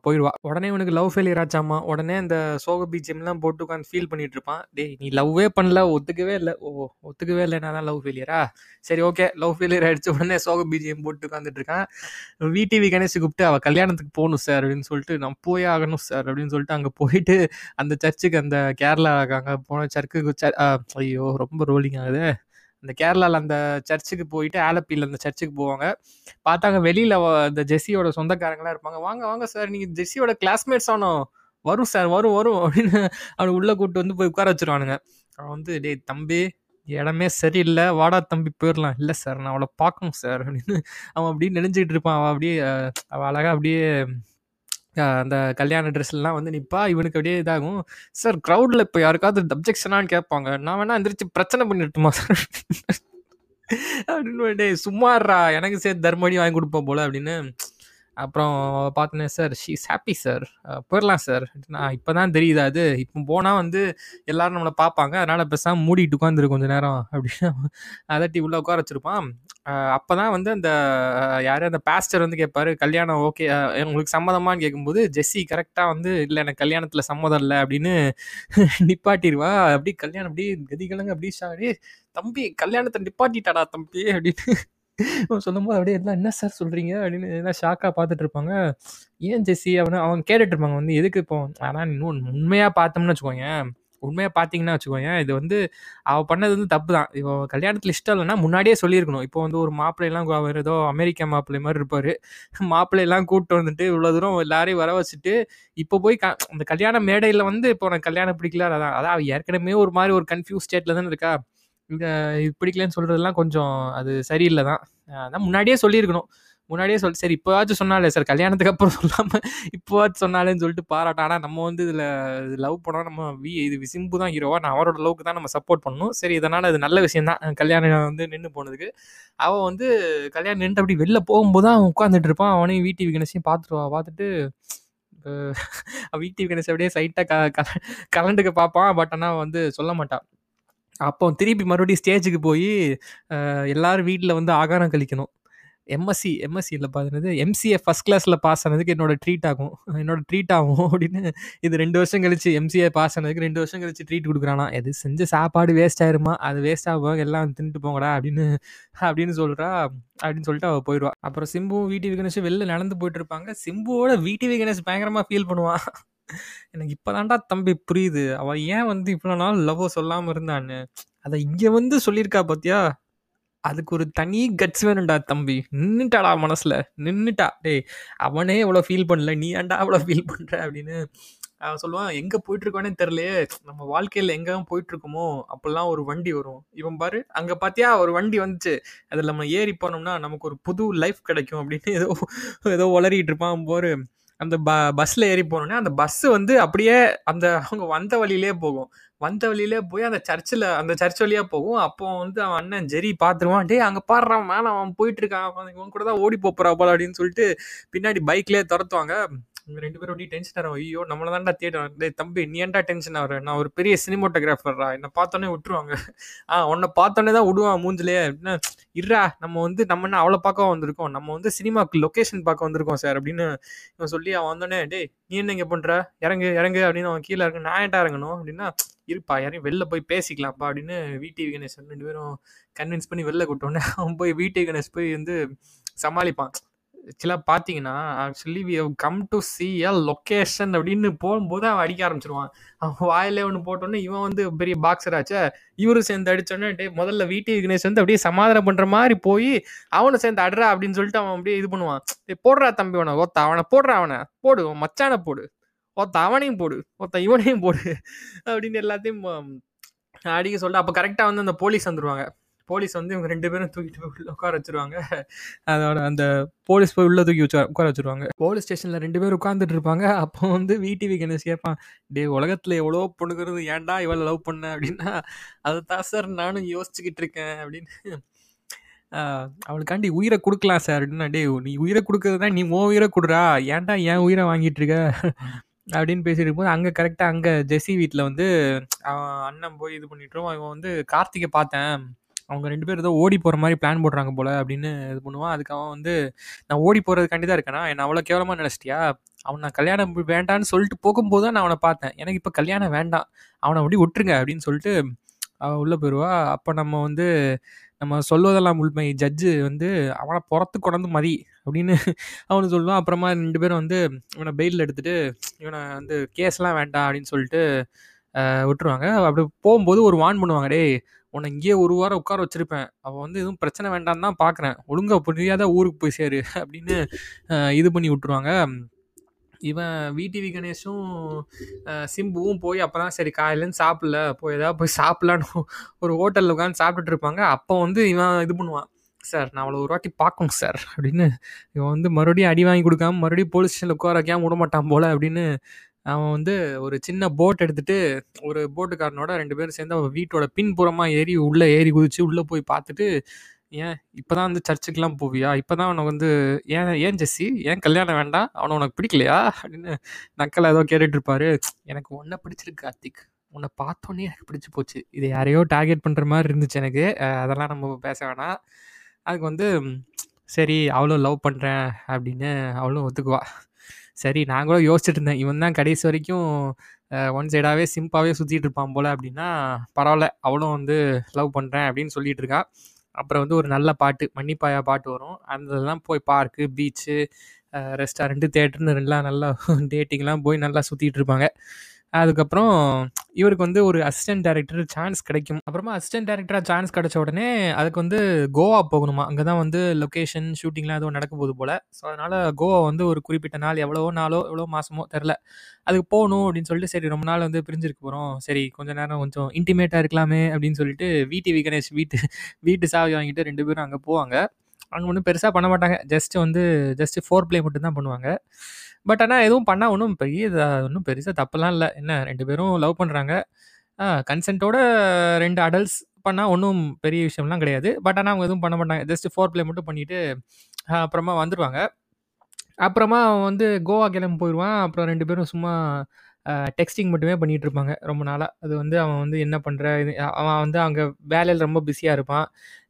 போயிடுவா உடனே இவனுக்கு லவ் ஃபெயிலியர் ஆச்சாமா. உடனே அந்த சோக பீஜியம்லாம் போட்டு உட்காந்து ஃபீல் பண்ணிட்டு இருப்பான். "டேய் நீ லவ்வே பண்ணல. ஒத்துக்கவே இல்லை ஓ! ஒத்துக்கவே இல்லைனா தான் லவ் ஃபெயிலியரா? சரி ஓகே. லவ் ஃபெயிலியர் ஆயிடுச்சு." உடனே சோக பீஜியம் போட்டு உட்காந்துட்டு இருக்கான். விடிவி கணேஷ் கூப்பிட்டு, அவள் கல்யாணத்துக்கு போகணும் சார்" அப்படின்னு சொல்லிட்டு, "நான் போயே ஆகணும் சார்" அப்படின்னு சொல்லிட்டு அங்கே போயிட்டு அந்த சர்ச்சுக்கு அந்த கேரளா அங்கே போன சர்க்கு ஐயோ! ரொம்ப ரோலிங் ஆகுது அந்த கேரளாவில் அந்த சர்ச்சுக்கு போயிட்டு ஆலப்பியில் அந்த சர்ச்சுக்கு போவாங்க. பார்த்தாங்க வெளியில் அந்த இந்த ஜெஸ்ஸியோட சொந்தக்காரங்களாம் இருப்பாங்க. "வாங்க வாங்க சார். நீங்கள் ஜெஸ்ஸியோட கிளாஸ்மேட்ஸ் ஆனோ?" "வரும் சார். வரும் வரும்" அப்படின்னு அவனை உள்ளே கூப்பிட்டு வந்து போய் உட்கார வச்சுருவானுங்க. அவன் வந்து, "டேய் தம்பி இடமே சரியில்லை வாடா தம்பி போயிடலாம் இல்லை சார். நான் அவளை பார்க்கணும் சார்" அப்படின்னு அவன் அப்படியே நினைஞ்சிக்கிட்டு இருப்பான். அவள் அப்படியே அவள் அழகாக அப்படியே அந்த கல்யாண ட்ரெஸ்லாம் வந்து நிப்பா. இவனுக்கு அப்படியே இதாகும். "சார் க்ரௌடில் இப்ப யாருக்காவது அப்ஜெக்ஷனான்னு கேட்பாங்க. நான் வேணா எந்திரிச்சு பிரச்சனை பண்ணிட்டுமா சார்?" அப்படின்னு "டேய் சும்மா எனக்கு சேர்த்து தர்மடி வாங்கி கொடுப்போம் போல" அப்படின்னு. அப்புறம் பார்த்தோன்னே சார் ஷீ ஹாப்பி சார் போயிடலாம் சார் நான் இப்போ தான் தெரியுது அது. இப்போ போனால் வந்து எல்லாரும் நம்மளை பார்ப்பாங்க அதனால் பேசாமல் மூடிட்டு உட்காந்துரு கொஞ்சம் நேரம் அப்படின்னு அதட்டி உள்ளே உட்கார வச்சிருப்பான். அப்போ தான் வந்து அந்த யார் அந்த பாஸ்டர் வந்து கேட்பாரு கல்யாணம் ஓகே உங்களுக்கு சம்மதமான்னு கேட்கும்போது ஜெஸ்ஸி கரெக்டாக வந்து இல்லை எனக்கு கல்யாணத்தில் சம்மதம் இல்லை அப்படின்னு நிப்பாட்டிடுவா அப்படி கல்யாணம் அப்படி கதிகலங்க அப்படி ஷாடி தம்பி கல்யாணத்தை நிப்பாட்டிட்டாடா தம்பி அப்படின்னு சொல்லும்போது அப்படியே எல்லாம் என்ன சார் சொல்கிறீங்க அப்படின்னு எல்லாம் ஷாக்காக பார்த்துட்டு இருப்பாங்க ஏன் ஜெஸ்ஸி? அவனு அவங்க கேட்டுட்டு இருப்பாங்க வந்து எதுக்கு இப்போ? ஆனால் இன்னும் உண்மையாக பார்த்தோம்னு வச்சுக்கோங்க உண்மையாக பார்த்தீங்கன்னா வச்சுக்கோங்க இது வந்து அவள் பண்ணது வந்து தப்பு தான். இப்போ கல்யாணத்தில் இஷ்டம் இல்லைன்னா முன்னாடியே சொல்லியிருக்கணும். இப்போ வந்து ஒரு மாப்பிள்ளையெல்லாம் அவர் ஏதோ அமெரிக்கா மாப்பிள்ளை மாதிரி இருப்பார். மாப்பிள்ளையெல்லாம் கூப்பிட்டு வந்துட்டு இவ்வளோ தூரம் எல்லாரையும் வர வச்சுட்டு இப்போ போய் க அந்த கல்யாண மேடையில் வந்து இப்போ உனக்கு கல்யாணம் பிடிக்கல. அதான் அதான் அவள் ஏற்கனவே ஒரு மாதிரி ஒரு கன்ஃபியூஸ் ஸ்டேட்டில் தானே இருக்கா? இந்த இது பிடிக்கலன்னு சொல்கிறதுலாம் கொஞ்சம் அது சரியில்லை தான் அதான் முன்னாடியே சொல்லியிருக்கணும். முன்னாடியே சொல்லி சரி இப்போவாச்சும் சொன்னாலே சார் கல்யாணத்துக்கு அப்புறம் சொல்லாமல் இப்போவாச்சும் சொன்னாலேன்னு சொல்லிட்டு பாராட்டம் ஆனால் நம்ம வந்து இதில் லவ் பண்ணோம் நம்ம வி இது விசிம்பு தான் ஹீரோவா நான் அவரோட லவ்க்கு தான் நம்ம சப்போர்ட் பண்ணணும். சரி இதனால் அது நல்ல விஷயம் தான். கல்யாணம் வந்து நின்று போனதுக்கு. அவன் வந்து கல்யாணம் நின்று அப்படி வெளில போகும்போது அவன் உட்காந்துட்டு இருப்பான். அவனையும் வீட்டு கணேசையும் பார்த்துருவா பார்த்துட்டு வீட்டு கணேஷ் அப்படியே சைட்டாக க கலண்டுக்க பார்ப்பான். பட் ஆனால் வந்து சொல்ல மாட்டான். அப்போ திருப்பி மறுபடியும் ஸ்டேஜுக்கு போய் எல்லாரும் வீட்டில் வந்து ஆகாரம் கழிக்கணும். எம்எஸ்சி எம்எஸ்சியில் பார்த்துனது எம்சிஏ ஃபஸ்ட் கிளாஸில் பாஸ் ஆனதுக்கு என்னோட ட்ரீட் ஆகும். என்னோட ட்ரீட் ஆகும் அப்படின்னு இது ரெண்டு வருஷம் கழிச்சு எம்சிஏ பாஸ் ஆனதுக்கு ரெண்டு வருஷம் கழிச்சு ட்ரீட் கொடுக்குறானா. எது செஞ்ச சாப்பாடு வேஸ்ட் ஆயிருமா? அது வேஸ்ட் ஆகும் எல்லாம் தின்ட்டு போங்கடா அப்படின்னு அப்படின்னு சொல்கிறா அப்படின்னு சொல்லிட்டு அவள் போயிடுவா அப்புறம் சிம்புவும் வீட்டு விகணேஷும் வெளில நடந்து போயிட்டு இருப்பாங்க. சிம்புவோட வீட்டு கணேஷ் பயங்கரமாக ஃபீல் பண்ணுவான். எனக்கு இப்போதான்டா தம்பி புரியுது. அவள் ஏன் வந்து இவ்வளோ நாள் லவ் சொல்லாமல் இருந்தான்னு? அதை இங்கே வந்து சொல்லியிருக்கா பார்த்தியா அதுக்கு ஒரு தனி கட்ஸ் வேணும்டா தம்பி. நின்றுட்டாடா மனசில். நின்றுட்டா டேய் அவனே இவ்வளோ ஃபீல் பண்ணல. நீ ஏன்டா அவ்வளோ ஃபீல் பண்ணுற அப்படின்னு அவன் சொல்லுவான் எங்கே போயிட்டுருக்கோனே தெரிலையே நம்ம வாழ்க்கையில் எங்கே போயிட்டுருக்கோமோ அப்போல்லாம் ஒரு வண்டி வரும். இவன் பாரு அங்கே பார்த்தியா ஒரு வண்டி வந்துச்சு. அதில் நம்ம ஏறி போனோம்னா நமக்கு ஒரு புது லைஃப் கிடைக்கும். அப்படின்னு ஏதோ ஏதோ உளறிட்டு இருப்பான். போரு அந்த ப பஸ்ஸில் ஏறி போனோடனே அந்த பஸ்ஸு வந்து அப்படியே அந்த அவங்க வந்த வழியிலே போகும். வந்த வழியிலே போய் அந்த சர்ச்சில் அந்த சர்ச் வழியாக போகும். அப்போ வந்து அவன் அண்ணன் ஜெரி பார்த்துருவான் டே அங்கே பாடுறான் மேலே அவன் போயிட்டு இருக்கான். அவன் இவன் கூட தான் ஓடி போகிறா போல அப்படின்னு சொல்லிட்டு பின்னாடி பைக்லேயே துரத்துவாங்க. ரெண்டு பேரும் அப்படியே டென்ஷன் ஆகும் ஐயோ நம்மள தான்டா தேடுவாங்க டே தம்பி நீ ஏன்டா டென்ஷன் ஆகிற? நான் ஒரு பெரிய சினிமோட்டோகிராஃபர்ரா என்னை பார்த்தோன்னே விட்டுருவாங்க. ஆ உன்னை பார்த்தோன்னே தான் விடுவான் மூஞ்சிலே. அப்படின்னா இருறா நம்ம வந்து நம்ம என்ன அவ்வளோ பார்க்க வந்திருக்கோம்? நம்ம வந்து சினிமாக்கு லொக்கேஷன் பார்க்க வந்திருக்கோம் சார் அப்படின்னு இவன் சொல்லி அவன் வந்தோடனே டேய் நீ என்ன இங்கே பண்ணுற இறங்கு இறங்கு அப்படின்னு அவன் கீழே இறங்கு நான் ஏன்டா இறங்கணும்? அப்படின்னா இருப்பா யாரையும் வெளில போய் பேசிக்கலாம்ப்பா அப்படின்னு விடி கணேஷ் ரெண்டு பேரும் கன்வின்ஸ் பண்ணி வெளில கூட்டோன்னே அவன் போய் வீட்டி கணேஷ் போய் வந்து சமாளிப்பான். ஆக்சுவலாக பார்த்தீங்கன்னா actually we have come to see a location அப்படின்னு போகும்போது அவன் அடிக்க ஆரம்பிச்சிருவான். அவன் வாயிலே ஒன்று போட்டோன்னே இவன் வந்து பெரிய பாக்ஸர் ஆச்சா. இவரும் சேர்ந்து அடிச்சோன்னே டே முதல்ல வீட்டு கணேஷ் வந்து அப்படியே சமாதானம் பண்ணுற மாதிரி போய் அவனை சேர்ந்து அடுறா அப்படின்னு சொல்லிட்டு அவன் அப்படியே இது பண்ணுவான். டே போடுறா தம்பி அவனை ஒத்த அவனை போடுறா அவனை போடு மச்சானை போடு ஒத்த அவனையும் போடு ஒத்த இவனையும் போடு அப்படின்னு எல்லாத்தையும் அடிக்க சொல்லிட்டு அப்போ கரெக்டாக வந்து அந்த போலீஸ் வந்துடுவாங்க போலீஸ் வந்து இவங்க ரெண்டு பேரும் தூக்கிட்டு போய் உள்ள உட்கார வச்சிருவாங்க. அதோட அந்த போலீஸ் போய் உள்ள தூக்கி வச்சு உட்கார வச்சிருவாங்க. போலீஸ் ஸ்டேஷனில் ரெண்டு பேரும் உட்காந்துட்டு இருப்பாங்க. அப்போ வந்து விடிவி கணேஷ் கேட்பான் டே உலகத்தில் எவ்வளோ பொண்ணுங்கிறது ஏன்டா இவ்வளோ லவ் பண்ண? அப்படின்னா அதை தான் சார் நானும் யோசிச்சுக்கிட்டு இருக்கேன். அப்படின்னு அவளுக்காண்டி உயிரை கொடுக்கலாம் சார் அப்படின்னா டே நீ உயிரை கொடுக்கறதுனா நீ உன் உயிரை கொடுறா. ஏன்டா ஏன் உயிரை வாங்கிட்டு இருக்க? அப்படின்னு பேசிட்டு இருக்கும்போது அங்கே கரெக்டாக அங்கே ஜெஸ்ஸி வீட்டில் வந்து அவன் அண்ணன் போய் இது பண்ணிட்டுரும் அவன் வந்து கார்த்திகை பார்த்தேன். அவங்க ரெண்டு பேரும் ஏதோ ஓடி போகிற மாதிரி பிளான் போடுறாங்க போல் அப்படின்னு இது பண்ணுவான். அதுக்கு அவன் வந்து நான் ஓடி போகிறதுக்காண்டி தான் இருக்கேனா? என்னை அவ்வளோ கேவலமாக நினச்சிட்டியா? அவன் நான் கல்யாணம் வேண்டான்னு சொல்லிட்டு போகும்போது தான் நான் அவனை பார்த்தேன். எனக்கு இப்போ கல்யாணம் வேண்டாம். அவனை அப்படி விட்டுருங்க அப்படின்னு சொல்லிட்டு அவள் உள்ளே போயிடுவா அப்போ நம்ம வந்து நம்ம சொல்வதெல்லாம் உண்மை ஜட்ஜு வந்து அவனை புறத்து கொண்டு மதி அப்படின்னு அவனு சொல்லுவான். அப்புறமா ரெண்டு பேரும் வந்து இவனை பெயிலில் எடுத்துகிட்டு இவனை வந்து கேஸ்லாம் வேண்டாம் அப்படின்னு சொல்லிட்டு விட்டுருவாங்க. அப்படி போகும்போது ஒரு வான் பண்ணுவாங்க. டே உன்னை இங்கேயே ஒரு வாரம் உட்கார வச்சிருப்பேன். அவள் வந்து எதுவும் பிரச்சனை வேண்டாம் தான் பார்க்குறேன் ஒழுங்காக புரியாத ஊருக்கு போய் சேரு அப்படின்னு இது பண்ணி விட்டுருவாங்க. இவன் விடிவி கணேஷும் சிம்புவும் போய் அப்போ தான் சரி காலையிலேருந்து சாப்பிடல. போய் ஏதாவது போய் சாப்பிட்லான்னு ஒரு ஹோட்டலில் உட்காந்து சாப்பிட்டுட்டு இருப்பாங்க. அப்போ வந்து இவன் இது பண்ணுவான். சார் நான் அவ்வளோ ஒரு வாட்டி பார்க்கணும் சார். அப்படின்னு இவன் வந்து மறுபடியும் அடி வாங்கி கொடுக்காம மறுபடியும் போலீஸ் ஸ்டேஷனில் உட்கார வைக்காம விட மாட்டான் போல் அப்படின்னு அவன் வந்து ஒரு சின்ன போட் எடுத்துகிட்டு ஒரு போட்டுக்காரனோட ரெண்டு பேரும் சேர்ந்து அவன் வீட்டோட பின்புறமாக ஏறி உள்ளே ஏறி குதிச்சு உள்ளே போய் பார்த்துட்டு ஏன் இப்போ தான் வந்து சர்ச்சுக்குலாம் போவியா? இப்போ தான் உனக்கு வந்து ஏன் ஏன் ஜெஸ்ஸி? ஏன் கல்யாணம் வேண்டாம்? அவனை உனக்கு பிடிக்கலையா? அப்படின்னு நக்கலை ஏதோ கேட்டுட்ருப்பாரு எனக்கு ஒன்றை பிடிச்சிருக்கு கார்த்திக். உன்னை பார்த்தோன்னே எனக்கு பிடிச்சி போச்சு. இது யாரையோ டார்கெட் பண்ணுற மாதிரி இருந்துச்சு எனக்கு. அதெல்லாம் நம்ம பேச வேணாம். அதுக்கு வந்து சரி அவ்வளோ லவ் பண்ணுறேன் அப்படின்னு அவளும் ஒத்துக்குவா. சரி நான் கூட யோசிச்சுட்டு இருந்தேன். இவன் தான் கடைசி வரைக்கும் ஒன் சைடாகவே சிம்பாகவே சுற்றிட்டு இருப்பான் போல் அப்படின்னா பரவாயில்ல அவளும் வந்து லவ் பண்ணுறேன் அப்படின்னு சொல்லிட்டு இருக்கா. அப்புறம் வந்து ஒரு நல்ல பாட்டு மன்னிப்பாயா பாட்டு வரும். அதெல்லாம் போய் பார்க்கு பீச்சு ரெஸ்டாரண்ட்டு தேட்டர்னு எல்லாம் நல்லா டேட்டிங்லாம் போய் நல்லா சுற்றிட்டு இருப்பாங்க. அதுக்கப்புறம் இவருக்கு வந்து ஒரு அசிஸ்டன்ட் டைரக்டர் சான்ஸ் கிடைக்கும். அப்புறமா அசிஸ்டன்ட் டேரக்டராக சான்ஸ் கிடைச்ச உடனே அதுக்கு வந்து கோவா போகணுமா? அங்கே தான் வந்து லொக்கேஷன் ஷூட்டிங்லாம் எதுவும் நடக்க போகுது போல். ஸோ அதனால் கோவா வந்து ஒரு குறிப்பிட்ட நாள் எவ்வளவோ நாளோ எவ்வளோ மாதமோ தெரில அதுக்கு போகணும் அப்படின்னு சொல்லிட்டு சரி ரொம்ப நாள் வந்து பிரிஞ்சிருக்க போகிறோம் சரி கொஞ்ச நேரம் கொஞ்சம் இன்டிமேட்டாக இருக்கலாமே அப்படின்னு சொல்லிட்டு வீட்டு கணேஷ் வீட்டு வீட்டு சாவி வாங்கிட்டு ரெண்டு பேரும் அங்கே போவாங்க. அங்கே ஒன்றும் பெருசாக பண்ண மாட்டாங்க. ஜஸ்ட் வந்து ஜஸ்ட் ஃபோர் பிளே மட்டும் தான் பண்ணுவாங்க. பட் ஆனால் எதுவும் பண்ணால் ஒன்றும் பெரிய ஒன்றும் பெருசாக தப்பெல்லாம் இல்லை. என்ன ரெண்டு பேரும் லவ் பண்ணுறாங்க கன்சென்ட்டோட ரெண்டு அடல்ட்ஸ் பண்ணால் ஒன்றும் பெரிய விஷயம்லாம் கிடையாது. பட் ஆனால் அவங்க எதுவும் பண்ண மாட்டாங்க. ஜஸ்ட் ஃபோர் ப்ளே மட்டும் பண்ணிவிட்டு அப்புறமா வந்துடுவாங்க அப்புறமா அவன் வந்து கோவா கிளம்பி போயிடுவான் அப்புறம் ரெண்டு பேரும் சும்மா டெக்ஸ்டிங் மட்டுமே பண்ணிகிட்டு இருப்பாங்க. ரொம்ப நாளாக அது வந்து அவன் வந்து என்ன பண்ணுற அவன் வந்து அங்கே வேலையில் ரொம்ப பிஸியாக இருப்பான்.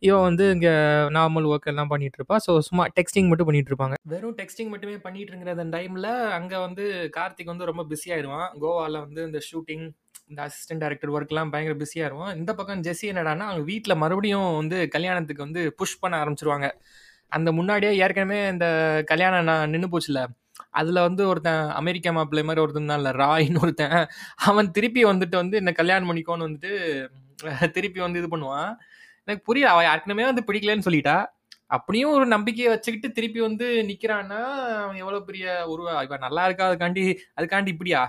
இவன் வந்து இங்கே நார்மல் ஒர்க் எல்லாம் பண்ணிட்டு இருப்பா. ஸோ சும்மா டெக்ஸ்டிங் மட்டும் பண்ணிட்டு இருப்பாங்க. வெறும் டெக்ஸ்டிங் மட்டுமே இருக்கிற அந்த டைமில் அங்கே வந்து கார்த்திக் வந்து ரொம்ப பிஸியாயிருவான் கோவாவில் வந்து இந்த ஷூட்டிங் இந்த அசிஸ்டன்ட் டைரக்டர் ஒர்க்லாம் பயங்கர பிஸியாயிருவான் இந்த பக்கம் ஜெஸ்ஸி என்னடான்னா அவங்க வீட்டில் மறுபடியும் வந்து கல்யாணத்துக்கு வந்து புஷ் பண்ண ஆரம்பிச்சிருவாங்க. அந்த முன்னாடியே ஏற்கனவே இந்த கல்யாணம் நான் நின்று போச்சுல அதில் வந்து ஒருத்தன் அமெரிக்கா மாப்பிள்ளை மாதிரி ஒருத்தன் தான் இல்லை ராயின்னு ஒருத்தன். அவன் திருப்பி வந்துட்டு வந்து என்ன கல்யாணம் பண்ணிக்கோன்னு வந்துட்டு திருப்பி வந்து இது பண்ணுவான். எனக்கு புரியல அவன் யாருக்குமே வந்து பிடிக்கலன்னு சொல்லிட்டா. அப்படியும் ஒரு நம்பிக்கையை வச்சுக்கிட்டு திருப்பி வந்து நிக்கிறான்னா அவன் எவ்வளவு பெரிய ஒரு இவன் நல்லா இருக்கா அதுக்காண்டி அதுக்காண்டி இப்படியா?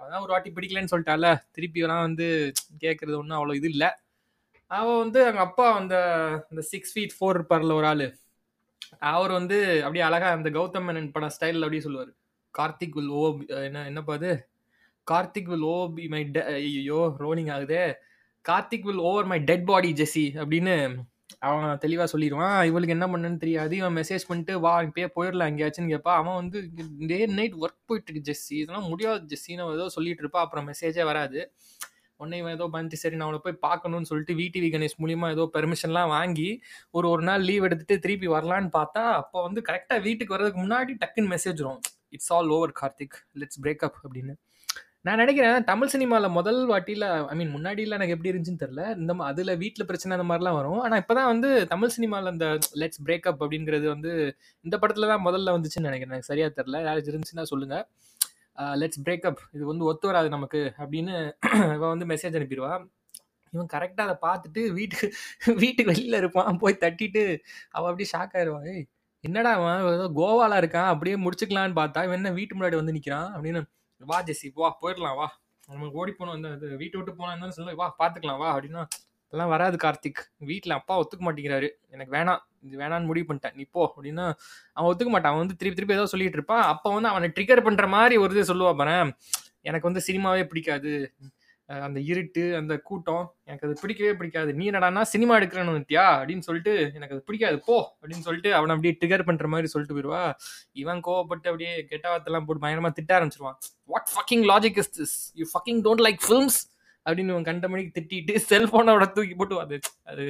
அவன் ஒரு வாட்டி பிடிக்கலன்னு சொல்லிட்டால திருப்பி எல்லாம் வந்து கேட்கறது ஒன்றும் அவ்வளோ இது இல்லை. அவன் வந்து அவங்க அப்பா அந்த இந்த சிக்ஸ் ஃபீட் ஃபோர் இருப்பார்ல ஒரு ஆள். அவர் வந்து அப்படியே அழகா அந்த கௌதம் மேனன் படம் ஸ்டைலில் அப்படியே சொல்லுவார். கார்த்திக் வில் ஓ oh, என்ன என்னப்பா அது Karthik will oh be my ஐயோ ரோலிங் ஆகுதே. Karthik will over my dead body Jessie அப்படின்னு அவன் தெளிவாக சொல்லிடுவான். இவளுக்கு என்ன பண்ணுன்னு தெரியாது. இவன் மெசேஜ் பண்ணிட்டு வா இப்பயே போயிடலாம் எங்கேயாச்சுன்னு கேட்பா. அவன் வந்து டே நைட் ஒர்க் போயிட்டு இருக்கு ஜெஸ்ஸி இதெல்லாம் முடியாது ஜெஸ்ஸின்னு ஏதோ சொல்லிட்டு இருப்பா. அப்புறம் மெசேஜே வராது. உடனே இவன் ஏதோ பண்ணிட்டு சரி நான் அவனை போய் பார்க்கணும்னு சொல்லிட்டு விடிவி கணேஷ் மூலியமாக ஏதோ பெர்மிஷன்லாம் வாங்கி ஒரு ஒரு நாள் லீவ் எடுத்துட்டு திருப்பி வரலான்னு பார்த்தா அப்போ வந்து கரெக்டாக வீட்டுக்கு வர்றதுக்கு முன்னாடி டக்குன்னு மெசேஜ் வரும். It's all over Karthik. Let's breakup அப்படின்னு. நான் நினைக்கிறேன் தமிழ் சினிமாவில் முதல் வாட்டியில் ஐ மீன் முன்னாடியில் எனக்கு எப்படி இருந்துச்சுன்னு தெரில இந்த அதில் வீட்டில் பிரச்சனை அந்த மாதிரிலாம் வரும். ஆனால் இப்போ தான் வந்து தமிழ் சினிமாவில் அந்த லெட்ஸ் பிரேக்அப் அப்படிங்கிறது வந்து இந்த படத்தில் தான் முதல்ல வந்துச்சுன்னு நினைக்கிறேன். எனக்கு சரியாக தெரில யாராச்சும் இருந்துச்சுன்னா சொல்லுங்கள் லெட்ஸ் பிரேக்கப் இது வந்து ஒத்து வராது நமக்கு. அப்படின்னு இவன் வந்து மெசேஜ் அனுப்பிடுவா. இவன் கரெக்டாக அதை பார்த்துட்டு வீட்டுக்கு வீட்டுக்கு வெளியில் இருப்பான். போய் தட்டிட்டு அவள் அப்படியே ஷாக் ஆயிடுவா ஏய் என்னடா அவன் ஏதோ கோவால இருக்கான். அப்படியே முடிச்சுக்கலான்னு பார்த்தா இவன் என்ன வீட்டு முன்னாடி வந்து நிற்கிறான் அப்படின்னு வா ஜெஸ்ஸி. வா போயிடலாம். வா. நமக்கு ஓடி போனோம் இந்த இது வீட்டை விட்டு போனா இருந்தாலும் சொல்ல. வா பார்த்துக்கலாம். வா. அப்படின்னா அதெல்லாம் வராது கார்த்திக். வீட்டில் அப்பா ஒத்துக்க மாட்டேங்கிறாரு. எனக்கு வேணாம் இது வேணான்னு முடிவு பண்ணிட்டேன். நீ போ அப்படின்னா அவன் ஒத்துக்க மாட்டான். அவன் வந்து திருப்பி திருப்பி ஏதோ சொல்லிட்டு இருப்பான் அப்போ வந்து அவனை ட்ரிகர் பண்ணுற மாதிரி ஒரு இது சொல்லுவா பாரு. எனக்கு வந்து சினிமாவே பிடிக்காது. அந்த இருட்டு அந்த கூட்டம் எனக்கு அது பிடிக்கவே பிடிக்காது. நீ என்னடானா சினிமா எடுக்கிறேன்னு வந்துட்டியா? அப்படின்னு சொல்லிட்டு எனக்கு அது பிடிக்காது. போ அப்படின்னு சொல்லிட்டு அவனை அப்படியே ட்ரிகர் பண்ணுற மாதிரி சொல்லிட்டு போயிடுவா. இவன் கோவப்பட்டு அப்படியே கெட்டவாத்தெல்லாம் போட்டு பயங்கரமாக திட்ட ஆரம்பிச்சிருவான். What fucking logic is this you fucking don't like films அப்படின்னு கண்ட மணிக்கு திட்டிட்டு செல்போனோட தூக்கி போட்டு அது அது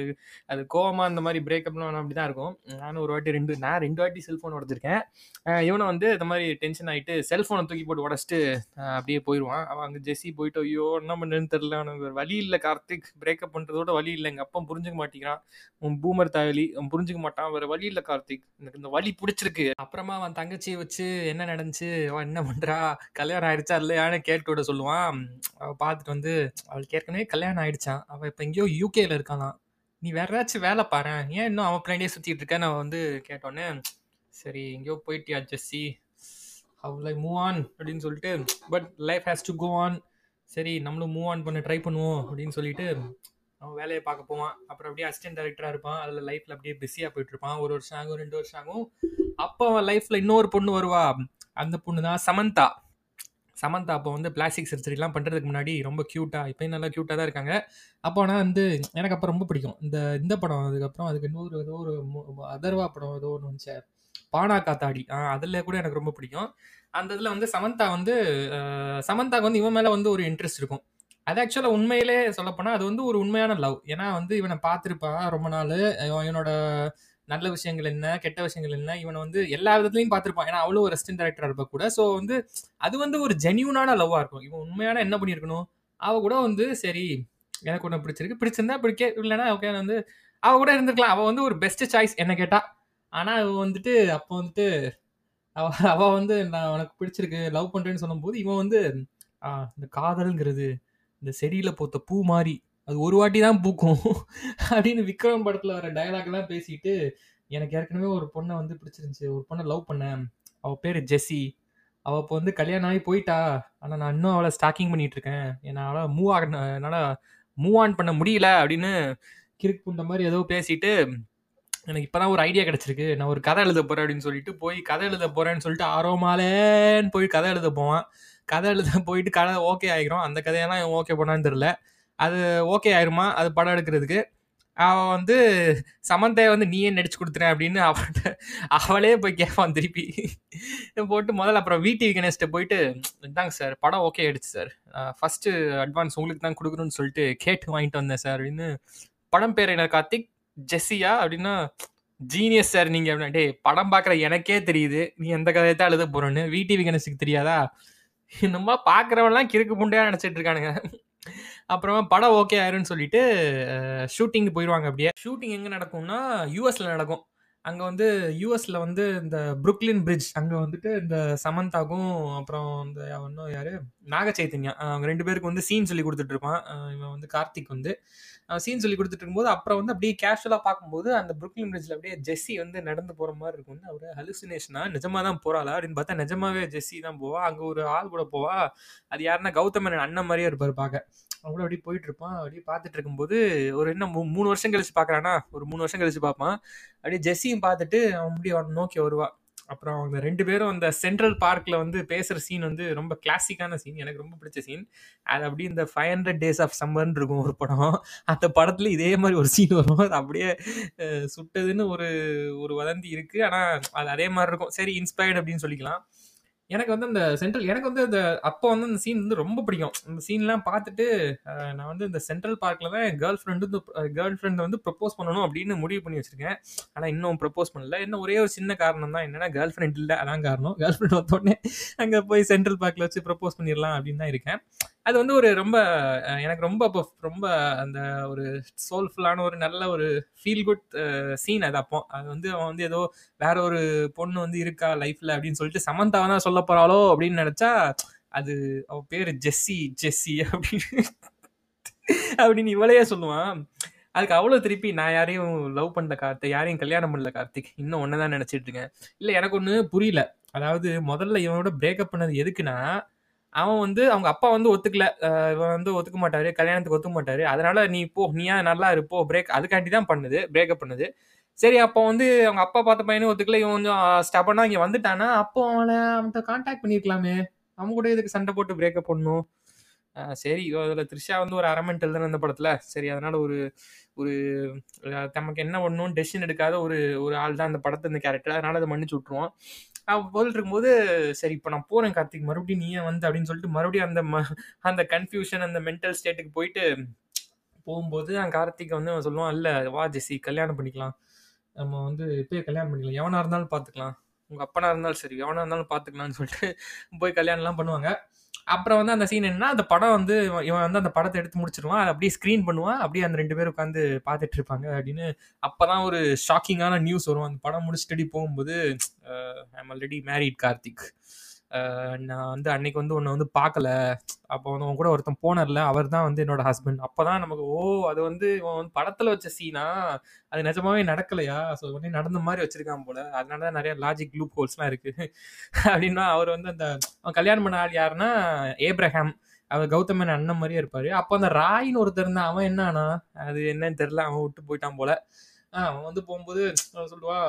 அது கோவமா அந்த மாதிரி பிரேக்கப்லாம் அப்படி தான் இருக்கும். நானும் ஒரு வாட்டி ரெண்டு நான் ரெண்டு வாட்டி செல்ஃபோன் உடச்சிருக்கேன். இவனை வந்து இந்த மாதிரி டென்ஷன் ஆகிட்டு செல்ஃபோனை தூக்கி போட்டு உடச்சிட்டு அப்படியே போயிடுவான் அவன் அங்கே ஜெஸ்ஸி போயிட்டு ஐயோ என்ன பண்ணுன்னு தெரில அவனுக்கு வழி இல்லை கார்த்திக். பிரேக்கப் பண்ணுறதோட வழி இல்லை. எங்கள் அப்பா புரிஞ்சுக்க மாட்டேங்கிறான். உன் பூமர் தாயலி அவன் புரிஞ்சுக்க மாட்டான். வேறு வழி இல்லை கார்த்திக். எனக்கு இந்த வழி பிடிச்சிருக்கு. அப்புறமா அவன் தங்கச்சியை வச்சு என்ன நடந்துச்சு? அவன் என்ன பண்ணுறா கல்யாணம் ஆயிடுச்சா இல்லையான்னு கேட்டு விட சொல்லுவான். அவள் பார்த்துட்டு வந்து அவளுக்கு ஏற்கனவே கல்யாணம் ஆயிடுச்சான் அவள் இப்போ எங்கேயோ யூகேல இருக்காளாம் நீ வேற ஏதாச்சும் வேலை பாரு. ஏன் இன்னும் அவன் பின்னாடியே சுற்றிட்டு இருக்க? நான் வந்து கேட்டோன்னே சரி எங்கேயோ போயிட்டியா Jessie? How lie move on அப்படின்னு சொல்லிட்டு but life has to go on சரி நம்மளும் மூவ் ஆன் பண்ண ட்ரை பண்ணுவோம் அப்படின்னு சொல்லிட்டு அவன் வேலையை பார்க்க போவான். அப்புறம் அப்படியே அசிஸ்டன்ட் டைரக்டராக இருப்பான். அதில் லைஃப்பில் அப்படியே பிஸியாக போயிட்டு இருப்பான். ஒரு வருஷம் ஆகும் ரெண்டு வருஷம் ஆகும். அப்போ அவன் லைஃப்பில் இன்னொரு பொண்ணு வருவா. அந்த பொண்ணு தான் சமந்தா. சமந்தா அப்போ வந்து பிளாஸ்டிக் சர்ஜரிலாம் பண்ணுறதுக்கு முன்னாடி ரொம்ப க்யூட்டாக இப்போயும் நல்லா க்யூட்டாக தான் இருக்காங்க. அப்போ ஆனால் வந்து எனக்கு அப்போ ரொம்ப பிடிக்கும். இந்த இந்த படம் அதுக்கப்புறம் அதுக்கு இன்னொரு ஏதோ ஒரு அதர்வா படம் ஏதோ ஒன்று வந்துச்சு. பானா காத்தாடி அதில் கூட எனக்கு ரொம்ப பிடிக்கும். அந்த இதில் வந்து சமந்தா வந்து சமந்தாக்கு வந்து இவன் மேலே வந்து ஒரு இன்ட்ரெஸ்ட் இருக்கும். அது ஆக்சுவலாக உண்மையிலே சொல்லப்போனால் அது வந்து ஒரு உண்மையான லவ் ஏன்னா வந்து இவனை பார்த்துருப்பான் ரொம்ப நாள். இவனோட நல்ல விஷயங்கள் என்ன கெட்ட விஷயங்கள் என்ன இவனை வந்து எல்லா விதத்துலையும் பார்த்துருப்பான். ஏன்னா அவ்வளோ ஒரு ரெஸ்டன் டேரக்டராக இருப்ப கூட. ஸோ வந்து அது வந்து ஒரு ஜென்யூனான லவ்வாக இருக்கும். இவன் உண்மையான என்ன பண்ணியிருக்கணும்? அவள் கூட வந்து சரி எனக்கு ஒன்று பிடிச்சிருக்கு. பிடிச்சிருந்தா பிடிக்க. இல்லைன்னா ஓகே வந்து அவள் கூட இருந்திருக்கலாம். அவள் வந்து ஒரு பெஸ்ட் சாய்ஸ் என்ன கேட்டா. ஆனால் அவள் வந்துட்டு அப்போ வந்துட்டு அவ அவள் வந்து நான் உனக்கு பிடிச்சிருக்கு லவ் பண்ணுறேன்னு சொல்லும்போது இவன் வந்து இந்த காதல்ங்கிறது இந்த செடியில் போத்த பூ மாதிரி அது ஒரு வாட்டி தான் பூக்கும். அப்படின்னு விக்ரம் படத்தில் வர டயலாக்லாம் பேசிட்டு எனக்கு ஏற்கனவே ஒரு பொண்ணை வந்து பிடிச்சிருந்துச்சு. ஒரு பொண்ணை லவ் பண்ணேன். அவள் பேர் ஜெஸ்ஸி. அவள் இப்போ வந்து கல்யாணம் ஆகி போயிட்டா. ஆனால் நான் இன்னும் அவளை ஸ்டாக்கிங் பண்ணிட்டு இருக்கேன் என்னால் மூவ் ஆக என்னால் மூவ் ஆன் பண்ண முடியல அப்படின்னு கிறுக்கு புண்ட மாதிரி ஏதோ பேசிட்டு எனக்கு இப்பதான் ஒரு ஐடியா கிடச்சிருக்கு. நான் ஒரு கதை எழுத போகிறேன் அப்படின்னு சொல்லிட்டு போய் கதை எழுத போகிறேன்னு சொல்லிட்டு ஆரோமாலேன்னு போய் கதை எழுத போவான். கதை எழுத போயிட்டு கதை ஓகே ஆகிரும் அந்த கதையெல்லாம் ஓகே பண்ணான்னு தெரில அது ஓகே ஆயிருமா? அது படம் எடுக்கிறதுக்கு. அவன் வந்து சமந்தையை வந்து நீயே நடிச்சு கொடுத்துறேன் அப்படின்னு அவன்கிட்ட அவளே போய் கேட்பான் திருப்பி. போட்டு முதல்ல அப்புறம் விடிவி கணேஷ்ட போயிட்டு இதாங்க சார் படம் ஓகே ஆயிடுச்சு சார் ஃபர்ஸ்ட் அட்வான்ஸ் உங்களுக்கு தான் கொடுக்கணும்னு சொல்லிட்டு கேட்டு வாங்கிட்டு வந்தேன் சார் அப்படின்னு. படம் பேர் என்ன? கார்த்திக்? ஜெஸ்ஸியா? அப்படின்னா ஜீனியஸ் சார் நீங்கள் அப்படின்னா. டேய் படம் பார்க்குற எனக்கே தெரியுது. நீ எந்த கதையை தான் எழுத போகிறோன்னு விடிவி கணேஷுக்கு தெரியாதா? இந்த மாதிரி பார்க்குறவன்லாம் கிறுக்கு புண்டையாக நினச்சிட்டு இருக்கானுங்க. அப்புறமா படம் ஓகே ஆயிரும்னு சொல்லிட்டு ஷூட்டிங் போயிடுவாங்க அப்படியே. ஷூட்டிங் எங்கே நடக்கும்னா யூஎஸில் நடக்கும். அங்கே வந்து யூஎஸில் வந்து இந்த புருக்லின் பிரிட்ஜ் அங்கே வந்துட்டு இந்த சமந்தாகும் அப்புறம் இந்த இன்னும் யார்? நாக சைத்தன்யா அவங்க ரெண்டு பேருக்கு வந்து சீன் சொல்லி கொடுத்துட்ருப்பான் இவன் வந்து கார்த்திக் வந்து. சீன் சொல்லி கொடுத்துட்டு இருக்கும்போது அப்புறம் வந்து அப்படியே கேஷுவலாக பார்க்கும்போது அந்த புருக்லின் பிரிட்ஜில் அப்படியே ஜெஸ்ஸி வந்து நடந்து போகிற மாதிரி இருக்கும். வந்து அவரு ஹலுசினேஷனா நிஜமா தான் போறாளா? அப்படின்னு பார்த்தா நிஜமாவே ஜெஸ்ஸி தான் போவா. அங்கே ஒரு ஆள் கூட போவா. அது யாருன்னா கௌதம் அண்ணன் மாதிரியே இருப்பார் பார்க்க. அவன் கூட அப்படியே போயிட்டு இருப்பான். அப்படியே பார்த்துட்டு இருக்கும்போது ஒரு என்ன மூ- மூணு வருஷம் கழிச்சு பார்க்கறானா? ஒரு மூணு வருஷம் கழிச்சு பார்ப்பான். அப்படியே ஜெஸ்ஸியும் பார்த்துட்டு அவன் அப்படியே நோக்கி வருவா. அப்புறம் அவங்க ரெண்டு பேரும் அந்த சென்ட்ரல் பார்க்கில் வந்து பேசுகிற சீன் வந்து ரொம்ப கிளாசிக்கான சீன் எனக்கு ரொம்ப பிடிச்ச சீன் அது அப்படியே இந்த ஃபைவ் ஹண்ட்ரட் டேஸ் ஆஃப் சம்மர்னு இருக்கும் ஒரு படம். அந்த படத்துல இதே மாதிரி ஒரு சீன் வரும். அது அப்படியே சுட்டதுன்னு ஒரு ஒரு வதந்தி இருக்குது ஆனால் அது அதே மாதிரி இருக்கும். சரி இன்ஸ்பயர்ட் அப்படின்னு சொல்லிக்கலாம். எனக்கு வந்து அந்த சென்ட்ரல் எனக்கு வந்து அந்த அப்போ வந்து அந்த சீன் வந்து ரொம்ப பிடிக்கும். அந்த சீன்லாம் பார்த்துட்டு நான் வந்து இந்த சென்ட்ரல் பார்க்கில் தான் என் கேர்ள் ஃப்ரெண்டு கேர்ள் ஃப்ரெண்டை வந்து ப்ரப்போஸ் பண்ணணும் அப்படின்னு முடிவு பண்ணி வச்சிருக்கேன். ஆனால் இன்னும் ப்ரப்போஸ் பண்ணல. இன்னும் ஒரே ஒரு சின்ன காரணம் தான் என்னன்னா கேர்ள் ஃப்ரெண்ட் இல்லை. அதான் காரணம். கேர்ள் ஃப்ரெண்ட் வந்தோடனே அங்கே போய் சென்ட்ரல் பார்க்கில் வச்சு ப்ரப்போஸ் பண்ணிடலாம் அப்படின்னு தான் இருக்கேன். அது வந்து ஒரு ரொம்ப எனக்கு ரொம்ப அப்போ ரொம்ப அந்த ஒரு சோல்ஃபுல்லான ஒரு நல்ல ஒரு ஃபீல் குட் சீன் அது அப்போ. அது வந்து அவன் வந்து ஏதோ வேற ஒரு பொண்ணு வந்து இருக்கா லைஃப்ல அப்படின்னு சொல்லிட்டு சமந்தாவை தான் சொல்ல போறாளோ அப்படின்னு நினைச்சா அது அவ பேரு ஜெஸ்ஸி ஜெஸ்ஸி அப்படின்னு அப்படின்னு இவளையே சொல்லுவான். அதுக்கு அவ்வளோ திருப்பி நான் யாரையும் லவ் பண்ணல கார்த்திக் யாரையும் கல்யாணம் பண்ணல கார்த்திக். இன்னும் ஒன்று தான் நினச்சிட்டு இருக்கேன். இல்லை எனக்கு ஒன்று புரியல. அதாவது முதல்ல இவனோட பிரேக்கப் பண்ணது எதுக்குன்னா அவன் வந்து அவங்க அப்பா வந்து ஒத்துக்கல. இவன் வந்து ஒத்துக்க மாட்டாரு கல்யாணத்துக்கு ஒத்துக்க மாட்டாரு. அதனால நீ போ நீயா நல்லா இருப்போ பிரேக் அதுக்காண்டி தான் பண்ணுது பிரேக்கப் பண்ணுது. சரி அப்போ வந்து அவங்க அப்பா பார்த்த பையனும் ஒத்துக்கல. இவன் கொஞ்சம் ஸ்டபனா இங்கே வந்துட்டானா அப்போ அவனை அவன்கிட்ட கான்டாக்ட் பண்ணியிருக்கலாமே அவன் கூட இதுக்கு சண்டை போட்டு பிரேக்கப் பண்ணணும்? சரி அதில் த்ரிஷா வந்து ஒரு அரமெண்டல் தானே அந்த படத்தில். சரி அதனால ஒரு ஒரு தமக்கு என்ன பண்ணணும் டெசிஷன் எடுக்காத ஒரு ஒரு ஆள் தான் அந்த படத்தை இந்த கேரக்டர் அதனால அதை மன்னிச்சு விட்ருவோம் அவன் போயிட்டு இருக்கும்போது சரி இப்போ நான் போகிறேன் கார்த்திக் மறுபடியும் நீ ஏன் வந்து அப்படின்னு சொல்லிட்டு மறுபடியும் அந்த ம அந்த கன்ஃபியூஷன் அந்த மென்டல் ஸ்டேட்டுக்கு போயிட்டு போகும்போது நான் கார்த்திக் வந்து அவன் சொல்லுவான் இல்லை வா ஜெசி கல்யாணம் பண்ணிக்கலாம். நம்ம வந்து இப்போயே கல்யாணம் பண்ணிக்கலாம். எவனாக இருந்தாலும் பார்த்துக்கலாம் உங்கள் அப்பனா இருந்தாலும் சரி எவனாக இருந்தாலும் பார்த்துக்கலாம்னு சொல்லிட்டு போய் கல்யாணம்லாம் பண்ணுவாங்க. அப்புறம் வந்து அந்த சீன் என்னன்னா அந்த படம் வந்து இவன் வந்து அந்த படத்தை எடுத்து முடிச்சிருவான். அதை அப்படியே ஸ்க்ரீன் பண்ணுவான். அப்படியே அந்த ரெண்டு பேரும் உட்காந்து பார்த்துட்டு இருப்பாங்க அப்படின்னு. அப்போதான் ஒரு ஷாக்கிங்கான நியூஸ் வரும். அந்த படம் முடிச்சுட்டு போகும்போது ஐம் ஆல்ரெடி மேரிட் கார்த்திக். நான் வந்து அன்னைக்கு வந்து உன்னை வந்து பார்க்கல அப்போ வந்து உன் கூட ஒருத்தன் போனர்ல அவர் தான் வந்து என்னோட ஹஸ்பண்ட் அப்போதான் நமக்கு ஓ அது வந்து வந்து படத்துல வச்ச சீனா அது நிஜமாவே நடக்கலையா? ஸோ உடனே நடந்த மாதிரி வச்சிருக்கான் போல. அதனால தான் நிறைய லாஜிக் லூப் ஹோல்ஸ்லாம் இருக்கு. அப்படின்னா அவர் வந்து அந்த அவன் கல்யாணம் பண்ண ஆள் யாருன்னா ஏப்ரஹாம் அவர் கௌதமன் அண்ணன் மாதிரியே இருப்பாரு. அப்போ அந்த ராயின்னு ஒருத்தர் இருந்தான். அவன் என்னன்னா அது என்னன்னு தெரியல. அவன் விட்டு போயிட்டான் போல. அவன் வந்து போகும்போது அவன் சொல்லுவா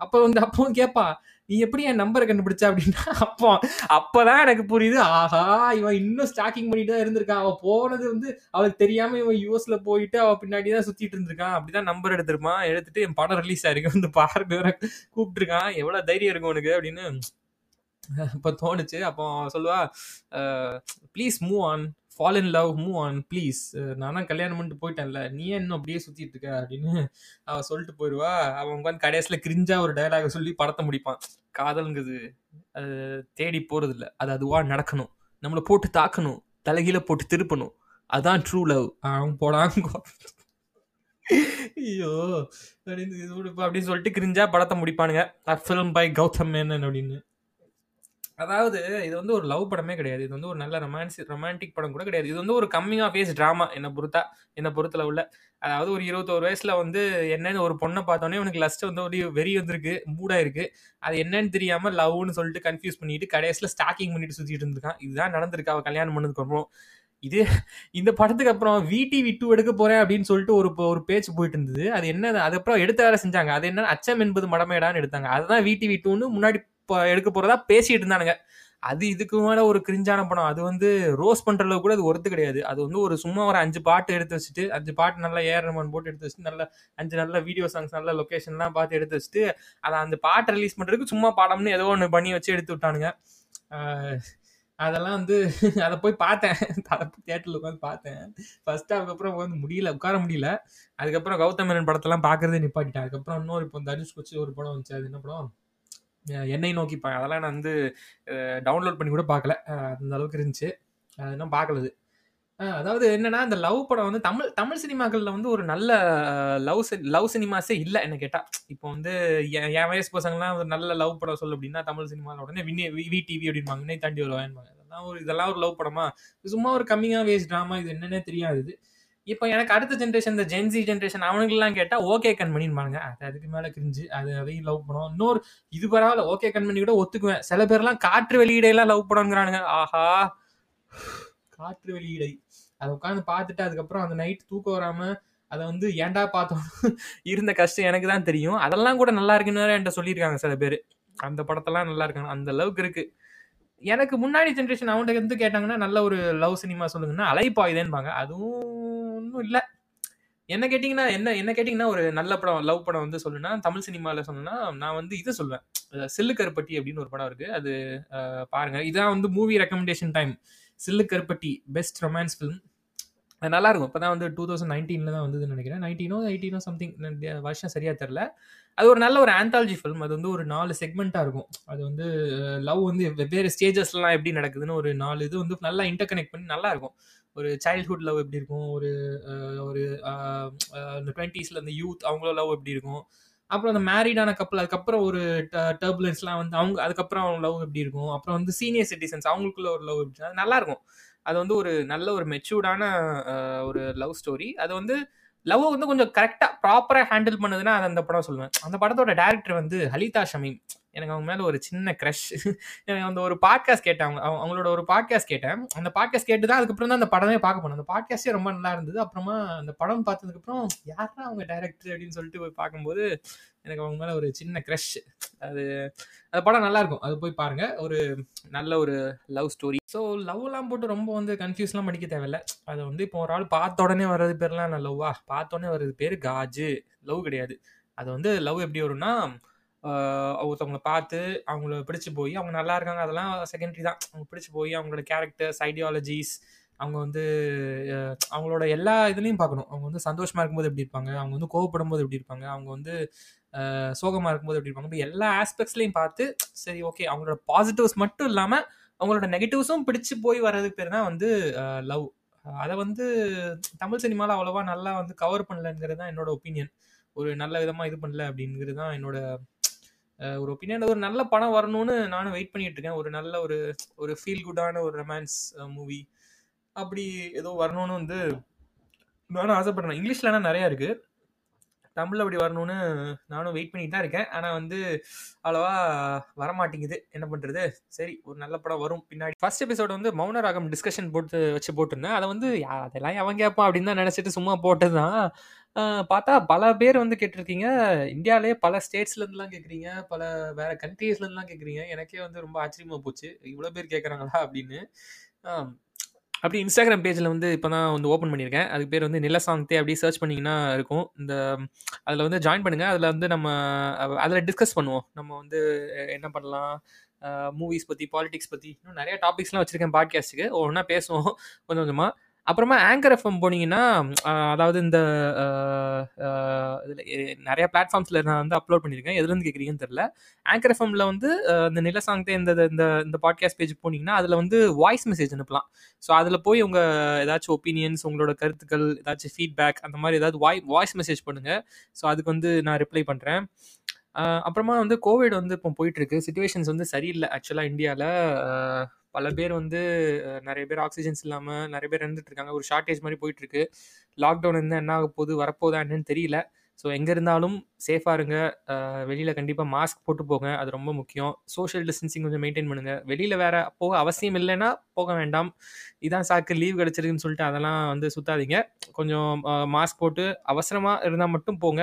அப்போ வந்து அப்பவும் கேட்பா நீ எப்படி என் நம்பரை கண்டுபிடிச்ச? அப்படின்னா அப்போ அப்பதான் எனக்கு புரியுது ஆஹா இவன் இன்னும் ஸ்டாக்கிங் பண்ணிட்டு தான் இருந்திருக்கான் அவ போனது வந்து அவளுக்கு தெரியாம இவன் யூஎஸ்ல போயிட்டு அவ பின்னாடி தான் சுத்திட்டு இருந்திருக்கான் அப்படிதான் நம்பர் எடுத்திருப்பான். எடுத்துட்டு என் படம் ரிலீஸ் ஆயிருக்கு. வந்து பாருங்க வேற கூப்பிட்டுருக்கான். எவ்வளவு தைரியம் இருக்கும் உனக்கு? அப்படின்னு இப்போ தோணுச்சு. அப்போ சொல்லுவா please move on fall in love move on please நானும் கல்யாணம் பண்ணிட்டு போயிட்டேன்ல. நீ இன்னும் அப்படியே சுத்திட்டு இருக்க அப்படின்னு அவன் சொல்லிட்டு போயிடுவா அவன் உட்காந்து கடைசியில் கிரிஞ்சா ஒரு டயலாக சொல்லி படத்தை முடிப்பான். காதல்ங்கிறது அது தேடி போறது இல்லை அது அதுவா நடக்கணும். நம்மளை போட்டு தாக்கணும். தலைகீழ போட்டு திருப்பணும். அதான் ட்ரூ லவ் அவன் போடாங்க ஐயோ அப்படின்னு அப்படின்னு சொல்லிட்டு கிரிஞ்சா படத்தை முடிப்பானுங்க. ஃபிலிம் பை கௌதம் மேனன் அப்படின்னு. அதாவது இது வந்து ஒரு லவ் படமே கிடையாது. இது வந்து ஒரு நல்ல ரொமான்ஸ் ரொமான்டிக் படம் கூட கிடையாது. இது வந்து ஒரு கம்மிங் ஆஃப் ஏஜ் ட்ராமா என்னை பொறுத்தா என்னை பொறுத்தல உள்ள அதாவது ஒரு இருபத்தோரு வயசுல வந்து என்னன்னு ஒரு பொண்ணை பார்த்தோன்னே உனக்கு லஸ்ட் வந்து ஒரு வெறி வந்திருக்கு மூடா இருக்கு அது என்னன்னு தெரியாம லவ்னு சொல்லிட்டு கன்ஃபியூஸ் பண்ணிட்டு கடைசியில் ஸ்டாக்கிங் பண்ணிட்டு சுத்திட்டு இருந்திருக்கான். இதுதான் நடந்திருக்கு. அவள் கல்யாணம் பண்ணதுக்கு அப்புறம். இது இந்த படத்துக்கு அப்புறம் விடிவி டூ எடுக்க போறேன் அப்படின்னு சொல்லிட்டு ஒரு ஒரு பேச்சு போயிட்டு இருந்தது. அது என்ன அதுக்கப்புறம் எடுத்த வேற செஞ்சாங்க. அது என்ன? அச்சம் என்பது மடமேடான்னு எடுத்தாங்க. அதுதான் விடிவி டூன்னு முன்னாடி எடுக்க போறதா பேசிட்டு இருந்தானுங்க. அது இதுக்கு மேல ஒரு கிரிஞ்சான படம். அது வந்து ரோஸ் பண்ற அளவுக்கு கூட அது ஒருத்து கிடையாது. அது வந்து ஒரு சும்மா ஒரு அஞ்சு பாட்டு எடுத்து வச்சுட்டு அஞ்சு பாட்டு நல்லா ஏஆர் ரமன் போட்டு எடுத்து வச்சுட்டு நல்ல அஞ்சு நல்ல வீடியோ சாங்ஸ் நல்ல லொக்கேஷன்லாம் பார்த்து எடுத்து வச்சுட்டு அதை அந்த பாட்டை ரிலீஸ் பண்றதுக்கு சும்மா பாடம்னு ஏதோ ஒன்று பண்ணி வச்சு எடுத்து விட்டானுங்க. அதெல்லாம் வந்து அதை போய் பார்த்தேன். அதை போய் தேட்டரில் உட்காந்து பார்த்தேன். ஃபர்ஸ்ட் அதுக்கப்புறம் வந்து முடியல உட்கார முடியல. அதுக்கப்புறம் கௌதம் மேனன் படத்தெல்லாம் பார்க்கறதே நிப்பாட்டிட்டேன். அதுக்கப்புறம் இன்னொரு இப்போ தனுஷ் குச்சி ஒரு படம் வந்துச்சு. அது என்ன படம்? என்னை நோக்கி அதெல்லாம் நான் வந்து டவுன்லோட் பண்ணி கூட பார்க்கல. அந்த அளவுக்கு இருந்துச்சு. அது இன்னும் பார்க்கலது அதாவது என்னன்னா இந்த லவ் படம் வந்து தமிழ் தமிழ் சினிமாக்களில் வந்து ஒரு நல்ல லவ் லவ் சினிமாஸே இல்லை என்ன கேட்டால் இப்போ வந்து என் வயசு பசங்கள்லாம் ஒரு நல்ல லவ் படம் சொல்லு அப்படின்னா தமிழ் சினிமாவில் உடனே வினி வி டிவி அப்படின்பாங்க வினை தாண்டி வருவாங்க இதெல்லாம் ஒரு இதெல்லாம் ஒரு லவ் படமா? சும்மா ஒரு கம்மிங்காக வேஸ்ட் ட்ராமா இது என்னன்னே தெரியாது இப்போ எனக்கு அடுத்த ஜென்ரேஷன் இந்த ஜென்சி ஜென்ரேஷன் அவனுங்கெல்லாம் கேட்டால் ஓகே கண்மணின்பாங்க அது அதுக்கு மேலே கிரிஞ்சு அது அதையும் லவ் பண்ணுவோம் இன்னொரு இது பரவாயில்ல ஓகே கண்மணி கூட ஒத்துக்குவேன். சில பேர்லாம் காற்று வெளியீடையெல்லாம் லவ் பண்ணுங்கிறானுங்க. ஆஹா. காற்று வெளியீடை. அதை உட்காந்து பார்த்துட்டு அதுக்கப்புறம் அந்த நைட் தூக்கம் வராமல் அதை வந்து ஏன்டா பார்த்தோம்? இருந்த கஷ்டம் எனக்கு தான் தெரியும். அதெல்லாம் கூட நல்லா இருக்குன்னு என்கிட்ட சொல்லியிருக்காங்க சில பேர். அந்த படத்தெல்லாம் நல்லா இருக்காங்க. அந்த அளவுக்கு இருக்கு. எனக்கு முன்னாடி ஜென்ரேஷன் அவன்கிட்ட வந்து கேட்டாங்கன்னா நல்ல ஒரு லவ் சினிமா சொல்லுங்கன்னா அலைப்பாயுதேன்பாங்க அதுவும் ஒன்றும் இல்லை. என்ன கேட்டிங்கன்னா என்ன என்ன கேட்டிங்கன்னா ஒரு நல்ல படம் லவ் படம் வந்து சொல்லுன்னா தமிழ் சினிமாவில் சொன்னா நான் வந்து இதை சொல்லுவேன் சில்லு கருப்பட்டி அப்படின்னு ஒரு படம் இருக்குது அது பாருங்கள் இதான் வந்து மூவி ரெக்கமெண்டேஷன் டைம் சில்லு கருப்பட்டி பெஸ்ட் ரொமான்ஸ் ஃபிலிம் அது நல்லா இருக்கும். இப்போ தான் வந்து டூ தௌசண்ட் நைன்டீனில் தான் வந்ததுன்னு நினைக்கிறேன். நைன்டீனோ எயிட்டீனோ சம்திங் வருஷம் சரியாக தெரில அது ஒரு நல்ல ஒரு ஆந்தாலஜி ஃபிலிம் அது வந்து ஒரு நாலு செக்மெண்ட்டாக இருக்கும். அது வந்து லவ் வந்து வெவ்வேறு ஸ்டேஜஸ்லாம் எப்படி நடக்குதுன்னு ஒரு நாலு இது வந்து நல்லா இன்டர் கனெக்ட் பண்ணி நல்லா இருக்கும். ஒரு சைல்ட்ஹுட் லவ் எப்படி இருக்கும்? ஒரு ஒரு இந்த டுவெண்ட்டீஸில் அந்த யூத் அவங்களோட லவ் எப்படி இருக்கும்? அப்புறம் அந்த மேரிடான கப்பல் அதுக்கப்புறம் ஒரு டர்புலன்ஸ்லாம் வந்து அவங்க அதுக்கப்புறம் அவங்க லவ் எப்படி இருக்கும்? அப்புறம் வந்து சீனியர் சிட்டிசன்ஸ் அவங்களுக்குள்ள ஒரு லவ் எப்படி நல்லாயிருக்கும் நல்லா இருக்கும். அது வந்து ஒரு நல்ல ஒரு மெச்சூர்டான ஒரு லவ் ஸ்டோரி அது வந்து லவ் வந்து கொஞ்சம் கரெக்டாக ப்ராப்பராக ஹேண்டில் பண்ணுதுன்னா அது அந்த படம் சொல்லுவேன். அந்த படத்தோட டேரக்டர் வந்து ஹலிதா ஷமீம். எனக்கு அவங்க மேலே ஒரு சின்ன க்ரஷ் எனக்கு அந்த ஒரு பாட்காஸ்ட் கேட்டேன். அவங்க அவங்களோட ஒரு பாட்காஸ்ட் கேட்டேன். அந்த பாட்காஸ்ட் கேட்டு தான் அதுக்கப்புறம் தான் அந்த படமே பார்க்க போனேன். அந்த பாட்காஸ்டே ரொம்ப நல்லா இருந்தது. அப்புறமா அந்த படம் பார்த்ததுக்கப்புறம் யாரா அவங்க டேரக்டர் அப்படின்னு சொல்லிட்டு போய் பார்க்கும்போது எனக்கு அவங்க மேலே ஒரு சின்ன க்ரஷ் அது அது படம் நல்லா இருக்கும். அது போய் பாருங்க. ஒரு நல்ல ஒரு லவ் ஸ்டோரி ஸோ லவ்லாம் போட்டு ரொம்ப வந்து கன்ஃபியூஸ்லாம் படிக்க தேவையில்ல. அதை வந்து இப்போ ஒரு ஆள் பார்த்த உடனே வர்றது பேர்லாம் நான் லவ்வா பார்த்த உடனே வர்றது பேர் காஜு. லவ் கிடையாது. அது வந்து லவ் எப்படி வரும்னா ஒருத்தவங்களை பார்த்து அவங்கள பிடிச்சி போய் அவங்க நல்லா இருக்காங்க. அதெல்லாம் செகண்டரி தான். அவங்க பிடிச்சி போய் அவங்களோட கேரக்டர்ஸ் ஐடியாலஜிஸ் அவங்க வந்து அவங்களோட எல்லா இதுலேயும் பார்க்கணும். அவங்க வந்து சந்தோஷமாக இருக்கும்போது எப்படி இருப்பாங்க? அவங்க வந்து கோவப்படும் போது எப்படி இருப்பாங்க? அவங்க வந்து சோகமாக இருக்கும்போது எப்படி இருப்பாங்க எல்லா ஆஸ்பெக்ட்ஸ்லையும் பார்த்து சரி ஓகே அவங்களோட பாசிட்டிவ்ஸ் மட்டும் இல்லாமல் அவங்களோட நெகட்டிவ்ஸும் பிடிச்சு போய் வர்றதுக்கு பேர் தான் வந்து லவ் அதை வந்து தமிழ் சினிமாவில் அவ்வளோவா நல்லா வந்து கவர் பண்ணலங்கிறது தான் என்னோட ஒப்பீனியன் ஒரு நல்ல விதமாக இது பண்ணல அப்படிங்கிறது தான் என்னோட ஒரு ஒப்பீனியன் ஒரு நல்ல படம் வரணும்னு நானும் வெயிட் பண்ணிட்டு இருக்கேன். ஒரு நல்ல ஒரு ஒரு ஃபீல் குட்டான ஒரு ரொமான்ஸ் மூவி அப்படி ஏதோ வரணும்னு வந்து நானும் ஆசைப்படுறேன். இங்கிலீஷ்லனா நிறையா இருக்குது தமிழில் அப்படி வரணும்னு நானும் வெயிட் பண்ணிட்டு தான் இருக்கேன். ஆனால் வந்து அவ்வளோவா வரமாட்டேங்குது. என்ன பண்ணுறது சரி ஒரு நல்ல படம் வரும் பின்னாடி. ஃபர்ஸ்ட் எபிசோட் வந்து மௌன ராகம் டிஸ்கஷன் போட்டு வச்சு போட்டிருந்தேன். அதை வந்து அதெல்லாம் எவன் கேட்பான் அப்படின்னு தான் நினச்சிட்டு சும்மா போட்டது தான் பார்த்தா பல பேர் வந்து கேட்டிருக்கீங்க. இந்தியாவிலே பல ஸ்டேட்ஸ்லேருந்துலாம் கேட்குறீங்க. பல வேற கண்ட்ரீஸ்லேருந்துலாம் கேட்குறீங்க. எனக்கே வந்து ரொம்ப ஆச்சரியமாக போச்சு. இவ்வளோ பேர் கேட்குறாங்களா அப்படின்னு. அப்படி இன்ஸ்டாகிராம் பேஜில் வந்து இப்போ தான் வந்து ஓப்பன் பண்ணியிருக்கேன். அதுக்கு பேர் வந்து நிலசாங்தே அப்படியே சர்ச் பண்ணிங்கன்னா இருக்கும். இந்த அதில் வந்து ஜாயின் பண்ணுங்கள் அதில் வந்து நம்ம அதில் டிஸ்கஸ் பண்ணுவோம். நம்ம வந்து என்ன பண்ணலாம்? மூவிஸ் பற்றி பாலிடிக்ஸ் பற்றி இன்னும் நிறைய டாபிக்ஸ்லாம் வச்சுருக்கேன் பாட்காஸ்ட்டுக்கு ஒன்றா பேசுவோம். கொஞ்சம் கொஞ்சமாக அப்புறமா ஆங்கர் எஃப்எம் போனீங்கன்னா அதாவது இந்த அதில் நிறைய பிளாட்ஃபார்ம்ஸில் நான் வந்து அப்லோட் பண்ணியிருக்கேன். எதுலேருந்து கேட்குறீங்கன்னு தெரில ஆங்கர் எஃப்எம்ல வந்து இந்த நில நிலசாங்கத்தே இந்த இந்த இந்த பாட்காஸ்ட் பேஜ் போனீங்கன்னா அதில் வந்து வாய்ஸ் மெசேஜ் அனுப்பலாம். ஸோ அதில் போய் உங்கள் ஏதாச்சும் ஒப்பீனியன்ஸ் உங்களோட கருத்துக்கள் ஏதாச்சும் ஃபீட்பேக் அந்த மாதிரி ஏதாவது வாய் வாய்ஸ் மெசேஜ் பண்ணுங்கள் ஸோ அதுக்கு வந்து நான் ரிப்ளை பண்ணுறேன் அப்புறமா வந்து கோவிட் வந்து இப்போ போயிட்டு இருக்கு சுச்சுவேஷன்ஸ் வந்து சரியில்லை ஆக்சுவலாக இந்தியாவில் பல பேர் வந்து நிறைய பேர் ஆக்சிஜன்ஸ் இல்லாமல் நிறைய பேர் இருந்துட்டு இருக்காங்க. ஒரு ஷார்ட்டேஜ் மாதிரி போயிட்டு இருக்கு லாக்டவுன் இருந்தால் என்ன ஆக போகுது வரப்போதா என்னன்னு தெரியல. ஸோ எங்கே இருந்தாலும் சேஃபாக இருங்க. வெளியில் கண்டிப்பாக மாஸ்க் போட்டு போங்க. அது ரொம்ப முக்கியம். சோஷியல் டிஸ்டன்சிங் கொஞ்சம் மெயின்டைன் பண்ணுங்கள் வெளியில் வேற போக அவசியம் இல்லைன்னா போக வேண்டாம். இதான் சாக்கு லீவ் கிடச்சிருக்குன்னு சொல்லிட்டு அதெல்லாம் வந்து சுத்தாதீங்க. கொஞ்சம் மாஸ்க் போட்டு அவசரமாக இருந்தால் மட்டும் போங்க.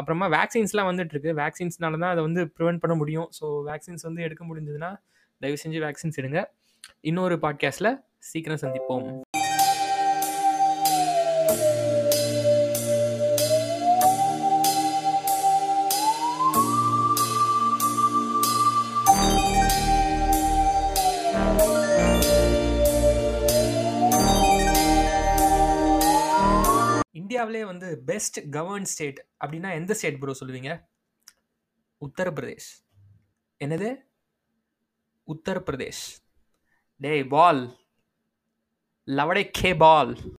அப்புறமா வேக்சின்ஸ்லாம் வந்துட்டுருக்கு. வேக்சின்ஸ்னால தான் அதை வந்து ப்ரிவென்ட் பண்ண முடியும். ஸோ வேக்சின்ஸ் வந்து எடுக்க முடிஞ்சதுன்னா தயவு செஞ்சு வேக்சின்ஸ் எடுங்க. இன்னொரு பாட்காஸ்ட்டில் சீக்கிரம் சந்திப்போம். இந்தியாவிலே வந்து பெஸ்ட் கவர்ன் ஸ்டேட் அப்படின்னா எந்த ஸ்டேட் ப்ரோ சொல்லுவீங்க? உத்தரப்பிரதேஷ். என்னது? உத்தரப்பிரதேஷ். டேய் பால். லவடை கே பால்.